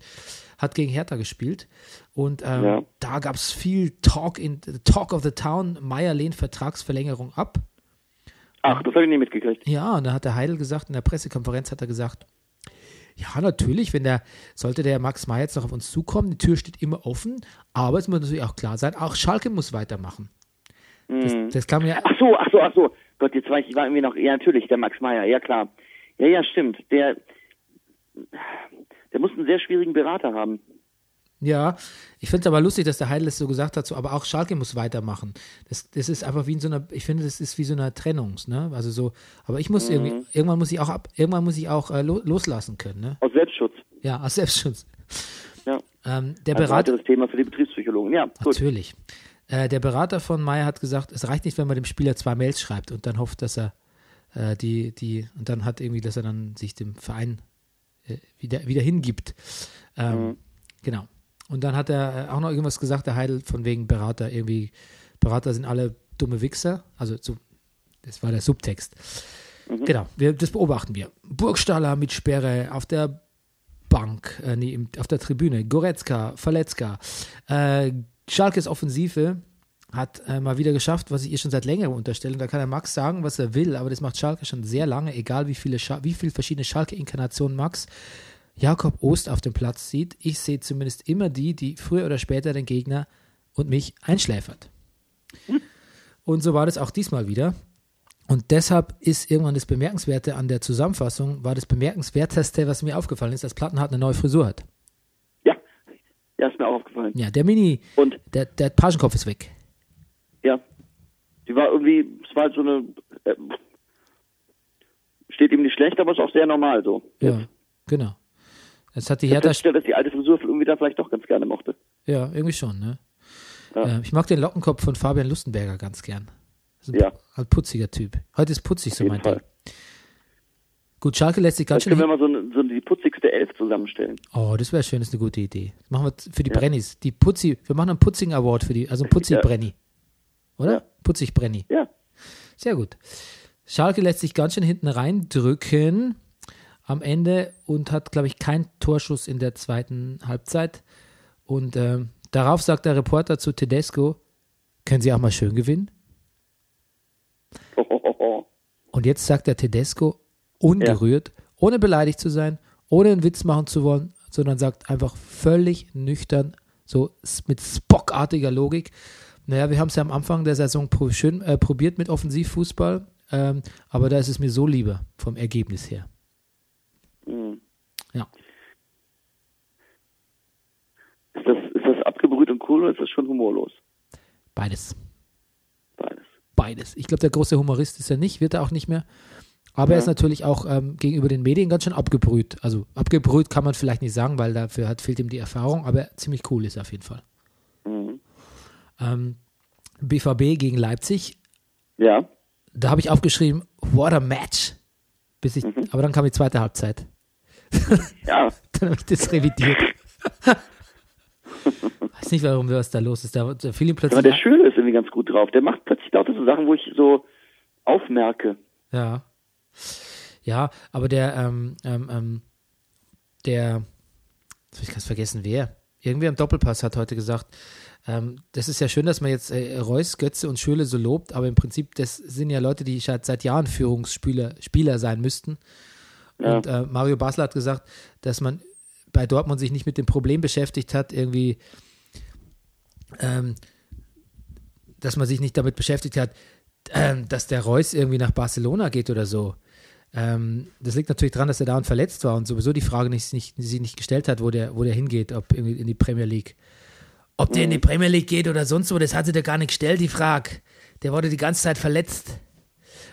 hat gegen Hertha gespielt. Und ähm, Ja. da gab es viel Talk in Talk of the Town. Meier lehnt Vertragsverlängerung ab. Ach, das habe ich nicht mitgekriegt. Ja, und da hat der Heidel gesagt, in der Pressekonferenz hat er gesagt, ja, natürlich, wenn der, sollte der Max Meyer jetzt noch auf uns zukommen, die Tür steht immer offen, aber es muss natürlich auch klar sein, auch Schalke muss weitermachen. Das, das kam ja, Ach so, ach so, ach so. Gott, jetzt weiß ich, ich war irgendwie noch, ja, natürlich, der Max Meyer, ja klar. Ja, ja, stimmt. Der, der muss einen sehr schwierigen Berater haben. Ja, ich finde es aber lustig, dass der Heidel es so gesagt hat, so, aber auch Schalke muss weitermachen. Das, das ist einfach wie in so einer, ich finde, das ist wie so eine Trennung, ne? Also so, aber ich muss irgendwie, irgendwann muss ich auch ab, irgendwann muss ich auch äh, lo, loslassen können, ne? Aus Selbstschutz. Ja, aus Selbstschutz. Ja. Ähm, der Ein Berater, weiteres Thema für die Betriebspsychologen. Ja, gut. Natürlich. Äh, der Berater von Meyer hat gesagt, es reicht nicht, wenn man dem Spieler zwei Mails schreibt und dann hofft, dass er äh, die, die, und dann hat irgendwie, dass er dann sich dem Verein äh, wieder, wieder hingibt. Ähm, Genau. Und dann hat er äh, auch noch irgendwas gesagt, der Heidel, von wegen Berater, irgendwie, Berater sind alle dumme Wichser. Also so, das war der Subtext. Genau, wir, das beobachten wir. Burgstaller mit Sperre auf der Bank, äh, nee, auf der Tribüne. Goretzka, Verletzka. Äh, Schalkes Offensive hat äh, mal wieder geschafft, was ich ihr schon seit längerem unterstelle. Und da kann der Max sagen, was er will, aber das macht Schalke schon sehr lange, egal wie viele, Scha wie viele verschiedene Schalke-Inkarnationen Max Jakob Ost auf dem Platz sieht. Ich sehe zumindest immer die, die früher oder später den Gegner und mich einschläfert. Und so war das auch diesmal wieder. Und deshalb ist irgendwann das Bemerkenswerte an der Zusammenfassung, war das Bemerkenswerteste, was mir aufgefallen ist, dass Plattenhardt eine neue Frisur hat. Ja. Ja, ist mir auch aufgefallen. Ja, der Mini, Und der, der Pagenkopf ist weg. ja, die war irgendwie, es war halt so eine, äh, steht ihm nicht schlecht, aber ist auch sehr normal so. Ja, genau. Jetzt hat die Ich Hertha, festgestellt, dass die alte Frisur irgendwie da vielleicht doch ganz gerne mochte. ja, irgendwie schon, ne? Ja. Äh, ich mag den Lockenkopf von Fabian Lustenberger ganz gern. Ja. ein putziger Typ. Heute ist putzig so mein Fall. Ding. Gut, Schalke lässt sich ganz schön. können wir mal so, eine, so die putzigste Elf zusammenstellen. Oh, das wäre schön, das ist eine gute Idee. Das machen wir für die Ja. Brennis. Die Putzi, wir machen einen Putzing Award für die, also ein Putzi Ja. Brenny. Oder? Ja. Putzig Brenny. Ja. Sehr gut. Schalke lässt sich ganz schön hinten reindrücken am Ende und hat, glaube ich, keinen Torschuss in der zweiten Halbzeit. Und ähm, darauf sagt der Reporter zu Tedesco, können Sie auch mal schön gewinnen? Und jetzt sagt der Tedesco ungerührt, ohne beleidigt zu sein, ohne einen Witz machen zu wollen, sondern sagt einfach völlig nüchtern, so mit spockartiger Logik. Naja, wir haben es ja am Anfang der Saison schön äh, probiert mit Offensivfußball, ähm, aber da ist es mir so lieber vom Ergebnis her. Hm. Ja. Ist das, ist das abgebrüht und cool oder ist das schon humorlos? Beides. Beides. Beides. Ich glaube, der große Humorist ist er nicht, wird er auch nicht mehr. Aber er ist natürlich auch ähm, gegenüber den Medien ganz schön abgebrüht. Also abgebrüht kann man vielleicht nicht sagen, weil dafür hat, fehlt ihm die Erfahrung, aber ziemlich cool ist er auf jeden Fall. Mhm. Ähm, BVB gegen Leipzig, Ja. da habe ich aufgeschrieben, what a match. Bis ich, Mhm. Aber dann kam die zweite Halbzeit. Ja. Dann habe ich das revidiert. Weiß nicht, warum was da los ist. Da, da fiel ihm Aber plötzlich. der Schöne ist irgendwie ganz gut drauf. Der macht plötzlich lauter so Sachen, wo ich so aufmerke. Ja. Ja, aber der, ähm, ähm, ähm, der, jetzt hab ich ganz vergessen, wer. Irgendwer im Doppelpass hat heute gesagt, ähm, das ist ja schön, dass man jetzt äh, Reus, Götze und Schöle so lobt, aber im Prinzip, das sind ja Leute, die seit, seit Jahren Führungsspieler Spieler sein müssten. Ja. Und äh, Mario Basler hat gesagt, dass man bei Dortmund sich nicht mit dem Problem beschäftigt hat, irgendwie, ähm, dass man sich nicht damit beschäftigt hat, ähm, dass der Reus irgendwie nach Barcelona geht oder so. Ähm, das liegt natürlich daran, dass er da und verletzt war und sowieso die Frage nicht, nicht, sie nicht gestellt hat, wo der, wo der hingeht, ob irgendwie in die Premier League. Ob der in die Premier League geht oder sonst wo, das hatte der gar nicht gestellt, die Frage. Der wurde die ganze Zeit verletzt.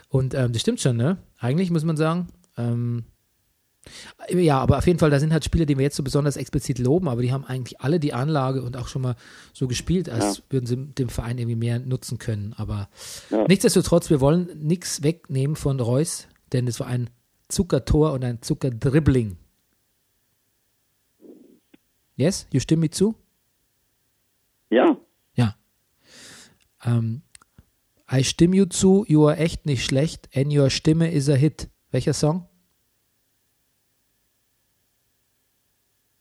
Und ähm, das stimmt schon, ne? Eigentlich muss man sagen. Ähm, ja, aber auf jeden Fall, da sind halt Spieler, die wir jetzt so besonders explizit loben, aber die haben eigentlich alle die Anlage und auch schon mal so gespielt, als würden sie dem Verein irgendwie mehr nutzen können. Aber Ja. nichtsdestotrotz, wir wollen nichts wegnehmen von Reus, denn es war ein Zuckertor und ein Zuckerdribbling. Yes? You stimmen mir zu? Ja. Ja. Ähm, I stimme you zu, you are echt nicht schlecht, and your Stimme is a hit. Welcher Song?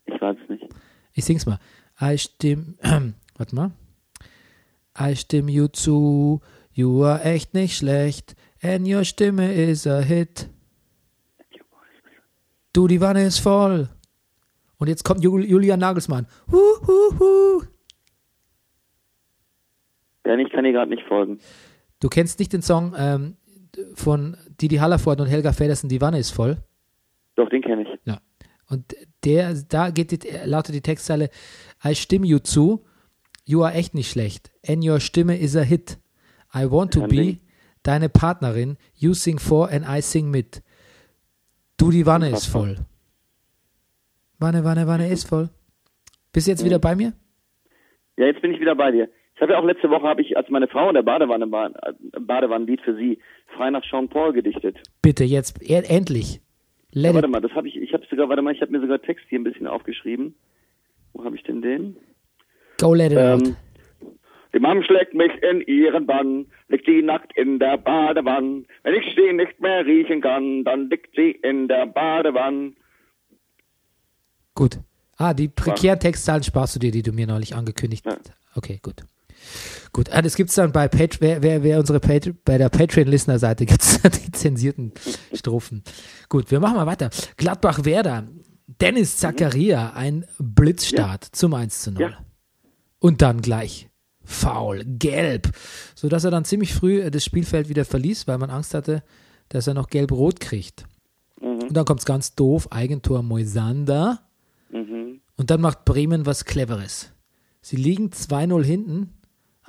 Ich weiß es nicht. Ich sing's mal. I stimme, warte mal. I stimme you zu, you are echt nicht schlecht, and your Stimme is a hit. Du, die Wanne ist voll. Und jetzt kommt Jul Julian Nagelsmann. Hu, hu, hu. Ja, ich kann dir gerade nicht folgen. Du kennst nicht den Song ähm, von Didi Hallerford und Helga Feddersen, Die Wanne ist voll? Doch, den kenne ich. Ja. Und der, da geht die, lautet die Textzeile, I stimme you zu, you are echt nicht schlecht, and your Stimme is a hit. I want to be deine Partnerin, you sing for and I sing mit. Du, die Wanne ist voll. Wanne, Wanne, Wanne ist voll. Bist du jetzt wieder bei mir? Ja, jetzt bin ich wieder bei dir. Ich habe ja auch letzte Woche, habe ich, als meine Frau in der Badewanne war, ein Badewannenlied für sie, frei nach Jean Paul gedichtet. Bitte, jetzt, e- endlich. Ja, warte mal, das habe ich, ich sogar, warte mal, ich habe mir sogar Text hier ein bisschen aufgeschrieben. Wo habe ich denn den? go let it out. Ähm, die Mom schlägt mich in ihren Bann, liegt sie nackt in der Badewanne. Wenn ich sie nicht mehr riechen kann, dann liegt sie in der Badewanne. Gut. Ah, die prekären Textzahlen sparst du dir, die du mir neulich angekündigt hast. Okay, gut. Gut, ah, das gibt's dann bei Pat wer, wer, wer unsere Pat bei der Patreon-Listener-Seite gibt's die zensierten Strophen. Gut, wir machen mal weiter. Gladbach-Werder. Dennis Zakaria, ein Blitzstart zum 1 zu 0. Ja. Und dann gleich faul, gelb, sodass er dann ziemlich früh äh, das Spielfeld wieder verließ, weil man Angst hatte, dass er noch gelb-rot kriegt. Und dann kommt's ganz doof, Eigentor Moisander. Mhm. Und dann macht Bremen was Cleveres. Sie liegen 2-0 hinten,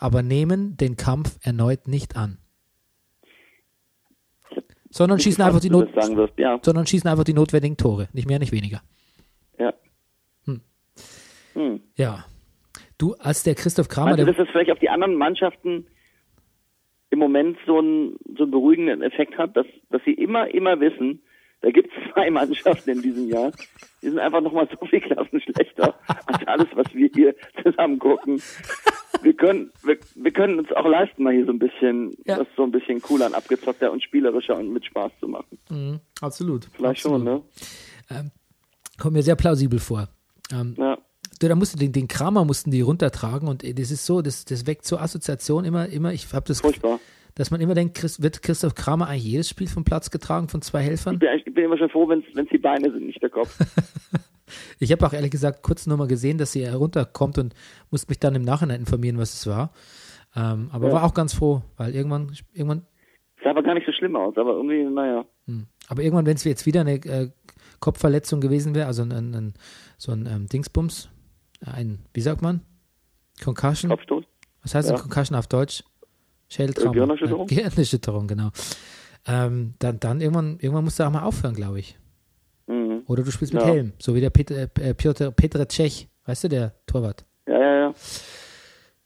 aber nehmen den Kampf erneut nicht an. Sondern schießen einfach die Not wirst. Ja, sondern schießen einfach die notwendigen Tore, nicht mehr, nicht weniger. ja. Hm. Hm. Ja. Du, als der Christoph Kramer, der, dass das vielleicht auf die anderen Mannschaften im Moment so einen, so einen beruhigenden Effekt hat, dass, dass sie immer, immer wissen, Da gibt es zwei Mannschaften in diesem Jahr. Die sind einfach nochmal so viel Klassen schlechter als alles, was wir hier zusammen gucken. Wir können, wir, wir können uns auch leisten, mal hier so ein bisschen, Ja. das so ein bisschen cooler und abgezockter und spielerischer und mit Spaß zu machen. Mhm, absolut. Vielleicht absolut. schon, ne? Kommt mir sehr plausibel vor. Ähm, Ja. du, da musst du den, den Kramer mussten die runtertragen und äh, das ist so, das, das weckt so Assoziation immer, immer, ich habe das Furchtbar. dass man immer denkt, Chris, wird Christoph Kramer eigentlich jedes Spiel vom Platz getragen von zwei Helfern? Ich bin, ich bin immer schon froh, wenn es die Beine sind, nicht der Kopf. Ich habe auch ehrlich gesagt kurz nur mal gesehen, dass sie herunterkommt und musste mich dann im Nachhinein informieren, was es war. Ähm, aber Ja. war auch ganz froh, weil irgendwann, irgendwann, Sah aber gar nicht so schlimm aus, aber irgendwie, naja. hm, aber irgendwann, wenn es jetzt wieder eine äh, Kopfverletzung gewesen wäre, also ein, ein, ein, so ein ähm, Dingsbums, ein, wie sagt man? Concussion? Kopfstoß. Was heißt Ja. Concussion auf Deutsch? Schädeltrauma. Äh, Gehirnerschütterung? Äh, Gehirnerschütterung, genau. Ähm, dann, dann irgendwann, irgendwann musst du auch mal aufhören, glaube ich. Oder du spielst mit Ja. Helm, so wie der Peter, äh, Piotr, Petr Cech, weißt du, der Torwart. Ja, ja, ja.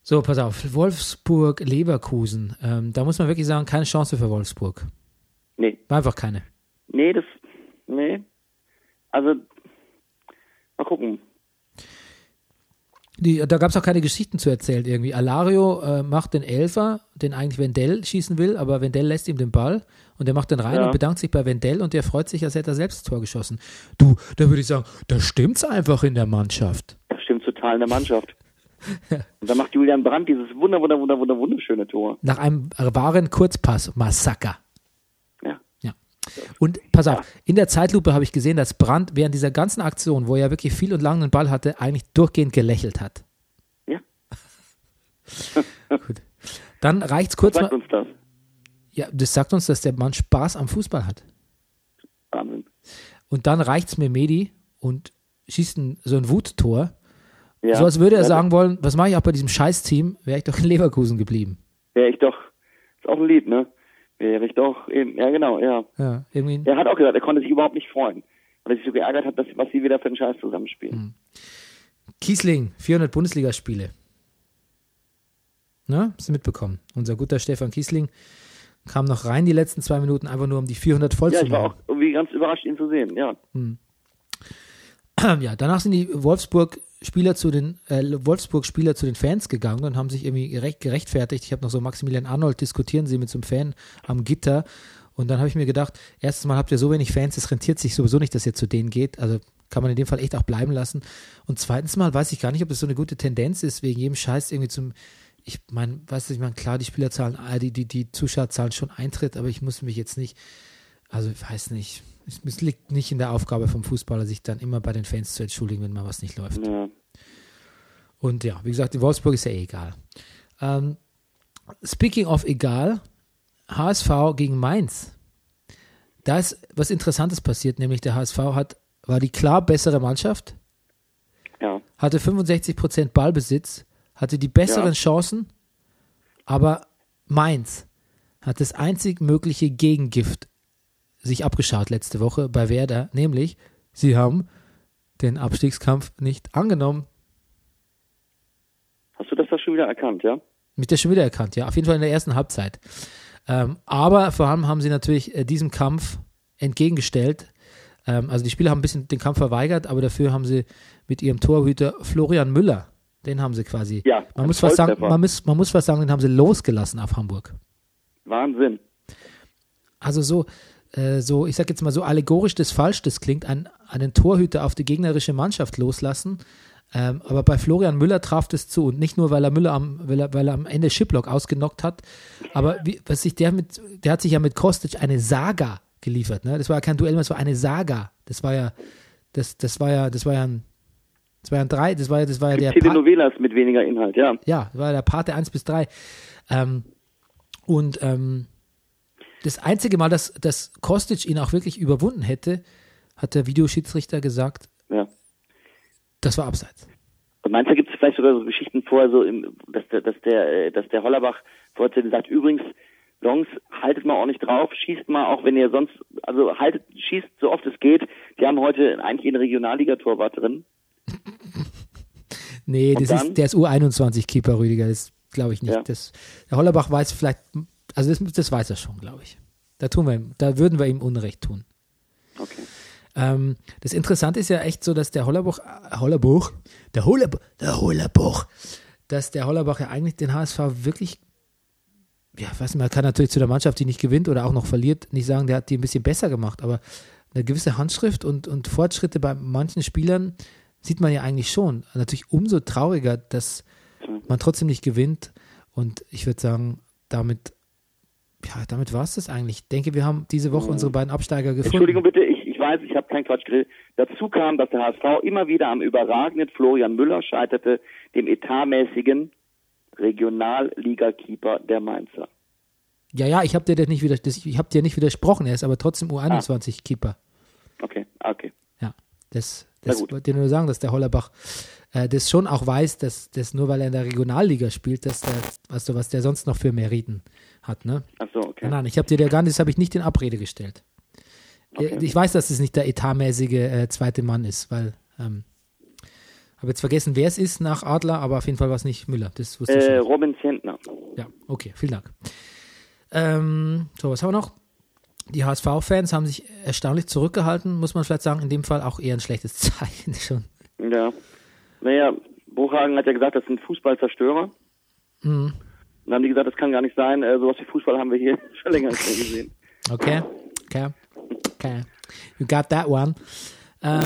So, pass auf, Wolfsburg, Leverkusen. Ähm, da muss man wirklich sagen, keine Chance für Wolfsburg. Nee. War einfach keine. Nee, das, nee. Also, mal gucken. Die, da gab es auch keine Geschichten zu erzählen irgendwie. Alario äh, macht den Elfer, den eigentlich Wendell schießen will, aber Wendell lässt ihm den Ball und der macht den rein Ja. und bedankt sich bei Wendell und der freut sich, als hätte er selbst das Tor geschossen. Du, da würde ich sagen, da stimmt's einfach in der Mannschaft. Das stimmt total in der Mannschaft. Und dann macht Julian Brandt dieses wunder, wunder, wunder, wunder, wunderschöne Tor. Nach einem wahren Kurzpass, Massaker. Ja. Ja. Und pass auf, in der Zeitlupe habe ich gesehen, dass Brandt während dieser ganzen Aktion, wo er wirklich viel und lang den Ball hatte, eigentlich durchgehend gelächelt hat. Ja. Gut. Dann reicht's kurz Sagt mal. uns das. Ja, das sagt uns, dass der Mann Spaß am Fußball hat. Wahnsinn. Und dann reicht's mir Medi und schießt ein, so ein Wuttor. Ja. So als würde er Ja, sagen wollen, was mache ich auch bei diesem Scheiß-Team, wäre ich doch in Leverkusen geblieben. Wäre ich doch, ist auch ein Lied, ne? Wäre ich doch eben, ja genau, ja. Ja, irgendwie. Er hat auch gesagt, er konnte sich überhaupt nicht freuen. Weil er sich so geärgert hat, dass, was sie wieder für einen Scheiß zusammenspielen. Kiesling, 400 Bundesligaspiele. Ne? Hast du mitbekommen? Unser guter Stefan Kiesling kam noch rein die letzten zwei Minuten, einfach nur um die 400 voll Ja, zu ich war machen. auch irgendwie ganz überrascht, ihn zu sehen, ja. Ja, danach sind die Wolfsburg-Spieler zu den äh, Wolfsburg-Spieler zu den Fans gegangen und haben sich irgendwie gerecht, gerechtfertigt. Ich habe noch so Maximilian Arnold diskutieren sie mit so einem Fan am Gitter und dann habe ich mir gedacht, erstens mal habt ihr so wenig Fans, es rentiert sich sowieso nicht, dass ihr zu denen geht. Also kann man in dem Fall echt auch bleiben lassen. Und zweitens mal weiß ich gar nicht, ob das so eine gute Tendenz ist, wegen jedem Scheiß irgendwie zum ich meine, weißt du, ich meine, klar, die Spielerzahlen, ah, die, die, die Zuschauerzahlen schon Eintritt, aber ich muss mich jetzt nicht, also ich weiß nicht, es, liegt nicht in der Aufgabe vom Fußballer, sich dann immer bei den Fans zu entschuldigen, wenn mal was nicht läuft. ja. Und ja, wie gesagt, Wolfsburg ist ja eh egal. Ähm, speaking of egal, HSV gegen Mainz. Da ist was Interessantes passiert, nämlich der HSV hat, war die klar bessere Mannschaft, Ja. hatte 65% Ballbesitz, hatte die besseren Ja. Chancen, aber Mainz hat das einzig mögliche Gegengift sich abgeschaut letzte Woche bei Werder, nämlich sie haben den Abstiegskampf nicht angenommen. Hast du das da schon wieder erkannt, ja? Mich das schon wieder erkannt, ja. Auf jeden Fall in der ersten Halbzeit. Ähm, aber vor allem haben sie natürlich äh, diesem Kampf entgegengestellt. Ähm, also die Spieler haben ein bisschen den Kampf verweigert, aber dafür haben sie mit ihrem Torhüter Florian Müller, den haben sie quasi. Ja, man muss fast sagen, man muss, man muss fast sagen, den haben sie losgelassen auf Hamburg. Wahnsinn. Also so, äh, so, ich sag jetzt mal so allegorisch das falsch, das klingt, ein, einen Torhüter auf die gegnerische Mannschaft loslassen. Ähm, aber bei Florian Müller traf das zu und nicht nur, weil er Müller am, weil er, weil er am Ende Shiplock ausgenockt hat, aber wie, was sich der mit, der hat sich ja mit Kostic eine Saga geliefert, ne? Das war ja kein Duell, das war eine Saga. Das war ja, das, das war ja, das war ja ein, das war ja drei, das war ja, das war ja der Telenovelas mit weniger Inhalt, ja. ja, war der Pate 1 bis 3. Ähm, und ähm, das einzige Mal, dass, dass Kostic ihn auch wirklich überwunden hätte, hat der Videoschiedsrichter gesagt, ja. das war abseits. Und meinst du, gibt es vielleicht sogar so Geschichten vorher, so im, dass der, dass der, äh, dass der Hollerbach vorher sagt, übrigens, Longs, haltet mal ordentlich drauf, schießt mal, auch wenn ihr sonst, also haltet, schießt so oft es geht. Die haben heute eigentlich eine Regionalligatorwart drin. Nee, Und das dann? ist, der ist U21-Keeper, Rüdiger, das glaube ich nicht. Ja. Das, der Hollerbach weiß vielleicht, also das, das weiß er schon, glaube ich. Da tun wir ihm, da würden wir ihm Unrecht tun. Okay. Ähm, das Interessante ist ja echt so, dass der Hollerbuch, Hollerbuch, der Hollerbuch, der Hollerbuch, dass der Hollerbach ja eigentlich den HSV wirklich, ja, weiß nicht, man kann natürlich zu der Mannschaft, die nicht gewinnt oder auch noch verliert, nicht sagen, der hat die ein bisschen besser gemacht, aber eine gewisse Handschrift und, und Fortschritte bei manchen Spielern sieht man ja eigentlich schon. Natürlich umso trauriger, dass man trotzdem nicht gewinnt. Und ich würde sagen, damit, ja, damit war es das eigentlich. Ich denke, wir haben diese Woche unsere beiden Absteiger gefunden. Entschuldigung bitte, ich, ich weiß, ich habe keinen Quatsch geredet. Dazu kam, dass der HSV immer wieder am überragenden Florian Müller scheiterte, dem etatmäßigen Regionalliga-Keeper der Mainzer. Ja, ja, ich habe dir das nicht wieder, das, ich habe dir nicht widersprochen. Er ist aber trotzdem U21-Keeper. Okay, ah, okay. Ja, das, das wollte ich nur sagen, dass der Hollerbach äh, das schon auch weiß, dass das nur weil er in der Regionalliga spielt, dass der, weißt du, was der sonst noch für Meriten hat, ne? Ach so, okay. Nein, nein, ich habe dir der gar nicht, das habe ich nicht in Abrede gestellt. Okay. Ich weiß, dass es nicht der etatmäßige äh, zweite Mann ist, weil ähm, habe jetzt vergessen, wer es ist nach Adler, aber auf jeden Fall war es nicht Müller. Das wusste ich Äh, schon. Robin Zentner. Ja, okay, vielen Dank. Ähm, so, was haben wir noch? Die HSV-Fans haben sich erstaunlich zurückgehalten, muss man vielleicht sagen, in dem Fall auch eher ein schlechtes Zeichen schon. Ja. Naja, Bruchhagen hat ja gesagt, das sind Fußballzerstörer. Mhm. Dann haben die gesagt, das kann gar nicht sein. Äh, sowas wie Fußball haben wir hier schon länger nicht mehr gesehen. Okay, okay, okay. You got that one. Ähm,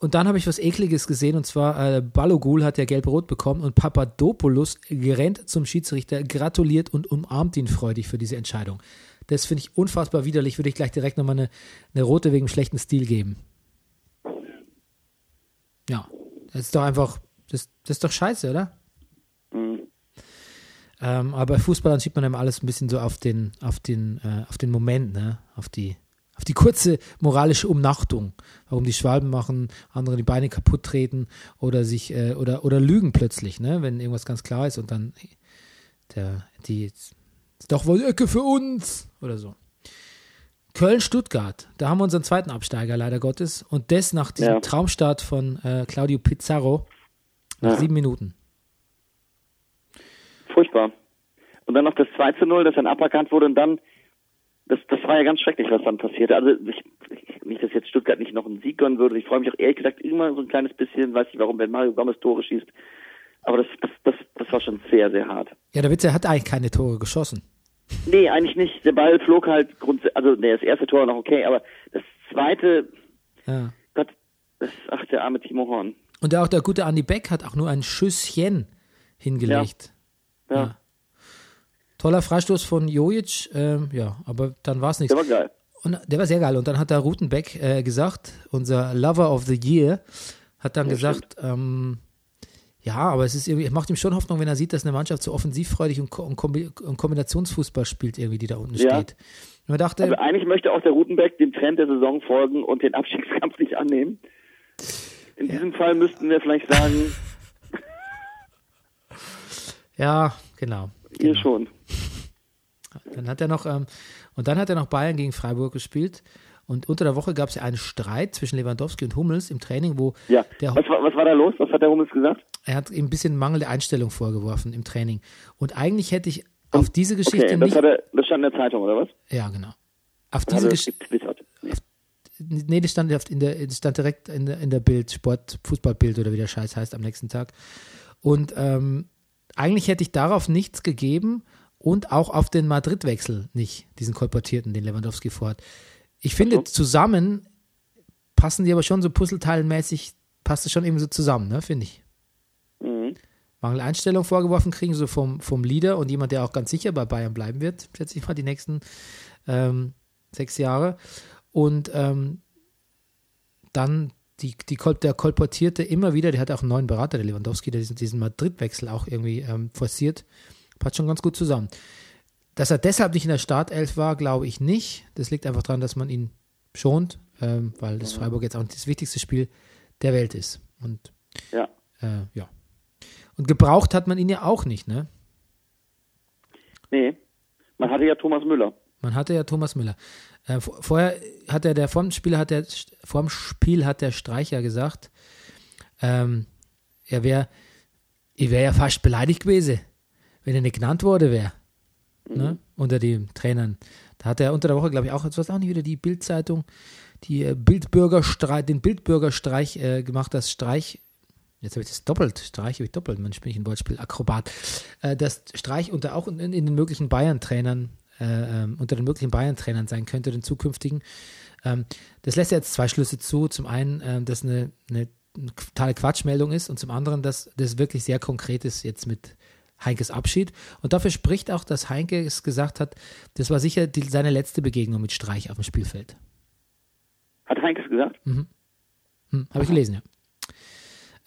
und dann habe ich was Ekliges gesehen und zwar äh, Balogul hat ja gelb-rot bekommen und Papadopoulos rennt zum Schiedsrichter, gratuliert und umarmt ihn freudig für diese Entscheidung. Das finde ich unfassbar widerlich, würde ich gleich direkt nochmal eine, eine rote wegen schlechten Stil geben. Ja, das ist doch einfach, das, das ist doch scheiße, oder? Ähm, aber bei Fußballern sieht man immer alles ein bisschen so auf den, auf den, äh, auf den Moment, ne? Auf die, auf die kurze moralische Umnachtung. Warum die Schwalben machen, andere die Beine kaputt treten oder sich, äh, oder, oder lügen plötzlich, ne? Wenn irgendwas ganz klar ist und dann der, die, ist doch wohl Ecke für uns oder so. Köln-Stuttgart, da haben wir unseren zweiten Absteiger, leider Gottes. Und das nach diesem Ja. Traumstart von äh, Claudio Pizarro nach Ja. sieben Minuten. Furchtbar. Und dann noch das 2 zu 0, das dann aberkannt wurde und dann, das, das war ja ganz schrecklich, was dann passierte. Also ich, ich, nicht, dass jetzt Stuttgart nicht noch einen Sieg gönnen würde. Ich freue mich auch ehrlich gesagt immer so ein kleines bisschen, weiß nicht warum, wenn Mario Gomez Tore schießt. Aber das, das, das, das war schon sehr, sehr hart. Ja, der Witz, er hat eigentlich keine Tore geschossen. Nee, eigentlich nicht. Der Ball flog halt grundsätzlich, also nee, das erste Tor war noch okay, aber das zweite, Ja. Gott, das, ach, der arme Timo Horn. Und auch der gute Andi Beck hat auch nur ein Schüsschen hingelegt. Ja, Ja. Toller Freistoß von Jojic, ähm, ja, aber dann war es nichts. der war geil. Und der war sehr geil. Und dann hat der Rutenbeck äh, gesagt, unser Lover of the Year, hat dann gesagt, ähm, ja, aber es ist irgendwie, es macht ihm schon Hoffnung, wenn er sieht, dass eine Mannschaft so offensivfreudig und, und, Kombi und Kombinationsfußball spielt, irgendwie, die da unten Ja. steht. Und man dachte, Also eigentlich möchte auch der Rutenbeck dem Trend der Saison folgen und den Abstiegskampf nicht annehmen. In diesem Fall müssten wir vielleicht sagen, ja, genau. ihr genau. schon. Dann hat er noch, ähm, und dann hat er noch Bayern gegen Freiburg gespielt. Und unter der Woche gab es ja einen Streit zwischen Lewandowski und Hummels im Training, wo Ja. der, Was, war- was war da los? Was hat der Hummels gesagt? er hat ihm ein bisschen mangelnde Einstellung vorgeworfen im Training. Und eigentlich hätte ich auf diese Geschichte Okay, das, nicht. er, das stand in der Zeitung, oder was? ja, genau. Auf Hat diese Geschichte. Nee. Nee, das stand, auf- in der, das stand direkt in der, in der Bild, Sport, Fußballbild oder wie der Scheiß heißt am nächsten Tag. Und ähm, eigentlich hätte ich darauf nichts gegeben und auch auf den Madrid-Wechsel nicht, diesen kolportierten, den Lewandowski vorhat. Ich finde, zusammen passen die aber schon so puzzleteilenmäßig, passt es schon eben so zusammen, ne, finde ich. Mhm. Mangel Einstellung vorgeworfen kriegen, so vom, vom Leader und jemand, der auch ganz sicher bei Bayern bleiben wird, schätze ich mal, die nächsten ähm, sechs Jahre. Und ähm, dann die, die, der kolportierte immer wieder, der hat auch einen neuen Berater, der Lewandowski, der diesen, diesen Madrid-Wechsel auch irgendwie ähm, forciert. Passt schon ganz gut zusammen. Dass er deshalb nicht in der Startelf war, glaube ich nicht. Das liegt einfach daran, dass man ihn schont, ähm, weil das Freiburg jetzt auch das wichtigste Spiel der Welt ist. Und Ja. äh, ja. Und gebraucht hat man ihn ja auch nicht, ne? Nee. Man hatte ja Thomas Müller. Man hatte ja Thomas Müller. Äh, vor- vorher hat er, der vorm Spiel hat der, vorm Spiel hat der Streicher gesagt, ähm, er wäre, ich wäre ja fast beleidigt gewesen, wenn er nicht genannt worden wäre. Ne? Unter den Trainern. Da hat er unter der Woche, glaube ich, auch, jetzt war es auch nicht wieder die Bildzeitung, die äh, Bildbürgerstreich, den Bildbürgerstreich äh, gemacht, das Streich, jetzt habe ich das doppelt, Streich habe ich doppelt, Mensch, bin ich ein Wortspiel-Akrobat, äh, das Streich unter auch in, in den möglichen Bayern-Trainern, äh, ähm, unter den möglichen Bayern-Trainern sein könnte, den zukünftigen. Ähm, das lässt jetzt zwei Schlüsse zu. Zum einen, äh, dass eine, eine totale Quatschmeldung ist und zum anderen, dass das wirklich sehr konkret ist jetzt mit Heinkes Abschied. Und dafür spricht auch, dass Heinke es gesagt hat, das war sicher die, seine letzte Begegnung mit Streich auf dem Spielfeld. Hat Heinke es gesagt? Hm, Habe ich gelesen, ja.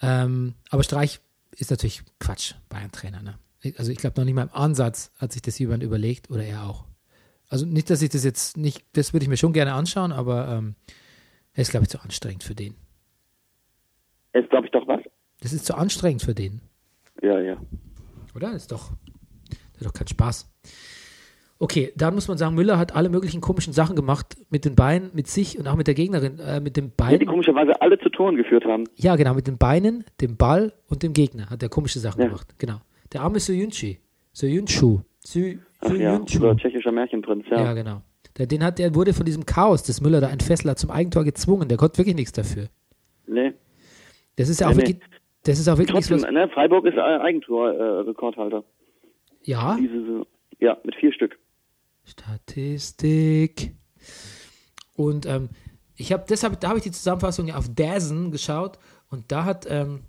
Ähm, aber Streich ist natürlich Quatsch, Bayern-Trainer. Ne? Also ich glaube noch nicht mal im Ansatz hat sich das jemand überlegt oder er auch. Also nicht, dass ich das jetzt nicht, das würde ich mir schon gerne anschauen, aber ähm, er ist, glaube ich, zu anstrengend für den. Ist, glaube ich, doch was? Das ist zu anstrengend für den, Ja, ja. Oder? Das ist doch, ist doch kein Spaß. Okay, dann muss man sagen, Müller hat alle möglichen komischen Sachen gemacht mit den Beinen, mit sich und auch mit der Gegnerin, äh, mit den ja. Die komischerweise alle zu Toren geführt haben. Ja, genau, mit den Beinen, dem Ball und dem Gegner hat er komische Sachen Ja. gemacht. Genau. Der arme Soyunchi. Soyunchu. Soy- Ach ja, Soyunchu. unser tschechischer Märchenprinz, ja. Ja, genau. Der, den hat, der wurde von diesem Chaos des Müller da ein Fessler zum Eigentor gezwungen. Der konnte wirklich nichts dafür. Nee. Das ist ja auch Nee, nee. wirklich, das ist auch wirklich Trotzdem, was, ne, Freiburg ist äh, Eigentor-Rekordhalter. ja. Diese. Ja, mit vier Stück. Statistik. Und ähm, ich habe deshalb, da habe ich die Zusammenfassung ja auf Dazen geschaut und da hat ähm,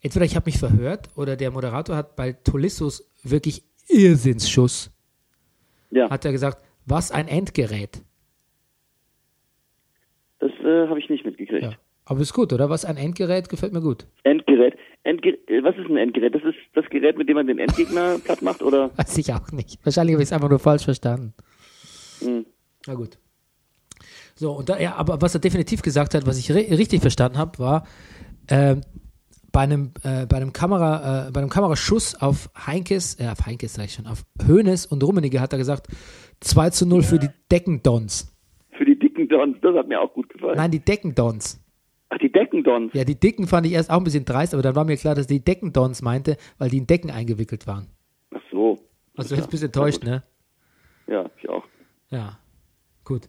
entweder ich habe mich verhört oder der Moderator hat bei Tolissos wirklich Irrsinnsschuss, Ja, hat er gesagt, was ein Endgerät. das äh, habe ich nicht mitgekriegt. Ja. Aber ist gut, oder? Was ein Endgerät gefällt mir gut. Endgerät. Endger äh, was ist ein Endgerät? Das ist das Gerät, mit dem man den Endgegner platt macht, oder? Weiß ich auch nicht. Wahrscheinlich habe ich es einfach nur falsch verstanden. Hm. Na gut. So, und da, ja, aber was er definitiv gesagt hat, was ich ri richtig verstanden habe, war, ähm, bei einem, äh, bei einem Kamera, äh, bei einem Kameraschuss auf Heinkes, äh, auf Heinkes sag ich schon, auf Hönes und Rummenigge hat er gesagt, 2 zu 0 für die Deckendons. Für die dicken Dons, das hat mir auch gut gefallen. Nein, die Deckendons. Ach, die Deckendons. Ja, die Dicken fand ich erst auch ein bisschen dreist, aber dann war mir klar, dass die Deckendons meinte, weil die in Decken eingewickelt waren. Ach so. Also jetzt ein bisschen enttäuscht, ne? Ja, ich auch. Ja, gut.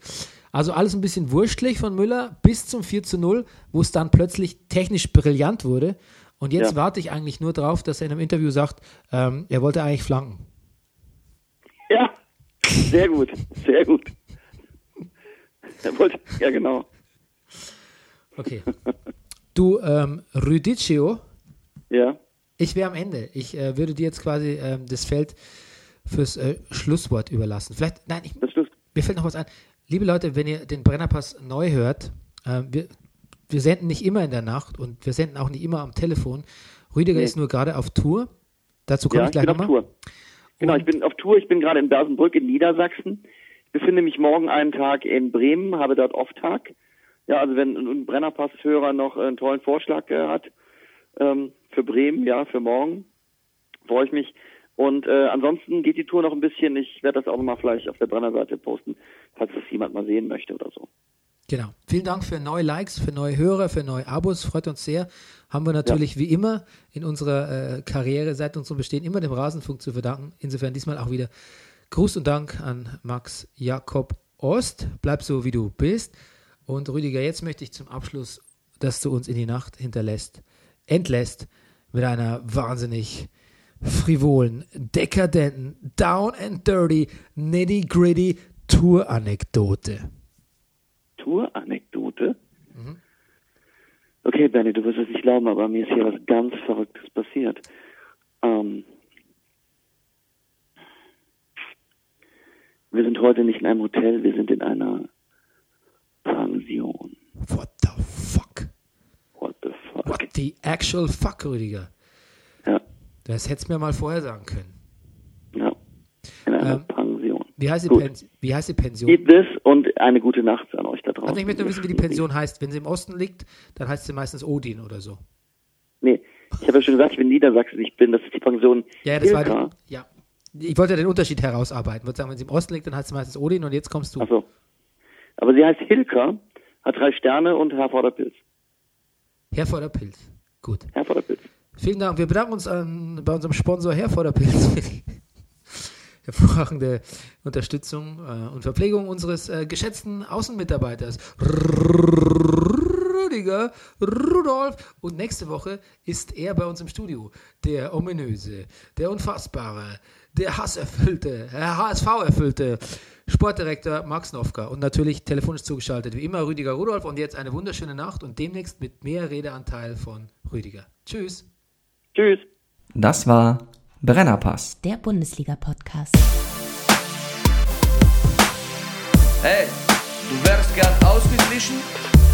Also alles ein bisschen wurstlich von Müller bis zum 4 zu 0, wo es dann plötzlich technisch brillant wurde. Und jetzt Ja. warte ich eigentlich nur drauf, dass er in einem Interview sagt, ähm, er wollte eigentlich flanken. Ja, sehr gut, sehr gut. Er wollte, ja genau. Okay. Du, ähm, Rüdicio, Ja, ich wäre am Ende. Ich äh, würde dir jetzt quasi ähm, das Feld fürs äh, Schlusswort überlassen. Vielleicht, nein, ich, Mir fällt noch was ein. Liebe Leute, wenn ihr den Brennerpass neu hört, äh, wir, wir senden nicht immer in der Nacht und wir senden auch nicht immer am Telefon. Rüdiger Nee. ist nur gerade auf Tour. Dazu komme ja, ich ich gleich nochmal. Genau, ich bin auf Tour. Ich bin gerade in Bersenbrück in Niedersachsen. Ich befinde mich morgen einen Tag in Bremen, habe dort Off-Tag. Ja, also wenn ein Brennerpass-Hörer noch einen tollen Vorschlag äh, hat ähm, für Bremen, ja, für morgen, freue ich mich. Und äh, ansonsten geht die Tour noch ein bisschen. Ich werde das auch nochmal vielleicht auf der Brennerseite posten, falls das jemand mal sehen möchte oder so. Genau. Vielen Dank für neue Likes, für neue Hörer, für neue Abos. Freut uns sehr. Haben wir natürlich wie immer in unserer äh, Karriere seit unserem Bestehen immer dem Rasenfunk zu verdanken. Insofern diesmal auch wieder Gruß und Dank an Max Jakob Ost. Bleib so, wie du bist. Und Rüdiger, jetzt möchte ich zum Abschluss, dass du uns in die Nacht hinterlässt, entlässt mit einer wahnsinnig frivolen, dekadenten, down and dirty, nitty gritty Tour-Anekdote. Tour-Anekdote. Okay, Benny, du wirst es nicht glauben, aber mir ist hier was ganz Verrücktes passiert. Ähm, wir sind heute nicht in einem Hotel, wir sind in einer Pension. What the fuck? What the fuck? What the actual fuck, Rüdiger? Ja, Das hättest du mir mal vorher sagen können. ja. In einer Ähm, Pension. Wie heißt die. Pens wie heißt die Pension? Eat this und eine gute Nacht an euch da draußen. Also ich möchte nur wissen, wie die Pension heißt. Wenn sie im Osten liegt, dann heißt sie meistens Odin oder so. Nee, ich habe ja schon gesagt, ich bin Niedersachsen. Ich bin, das ist die Pension Ja, das war Hilka. die, ja. Ich wollte den Unterschied herausarbeiten. Ich würde sagen, wenn sie im Osten liegt, dann heißt sie meistens Odin und jetzt kommst du. Ach so. Aber sie heißt Hilka, hat drei Sterne und Herforder-Pilz. Herforder Pilz. Gut. Herforder-Pilz. Vielen Dank. Wir bedanken uns an, bei unserem Sponsor Herforder Pilz für die, hervorragende Unterstützung äh, und Verpflegung unseres äh, geschätzten Außenmitarbeiters Rüdiger Rudolf. Und nächste Woche ist er bei uns im Studio. Der ominöse, der unfassbare, der hasserfüllte, der HSV-erfüllte Sportdirektor Max Nowka und natürlich telefonisch zugeschaltet wie immer Rüdiger Rudolf und jetzt eine wunderschöne Nacht und demnächst mit mehr Redeanteil von Rüdiger. Tschüss. Tschüss. Das war Brennerpass. Der Bundesliga-Podcast. Hey, du wärst gern ausgeglichen?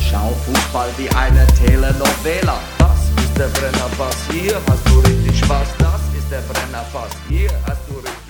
Schau Fußball wie eine Telenovela. Das ist der Brennerpass, hier hast du richtig Spaß. Das ist der Brennerpass, hier hast du richtig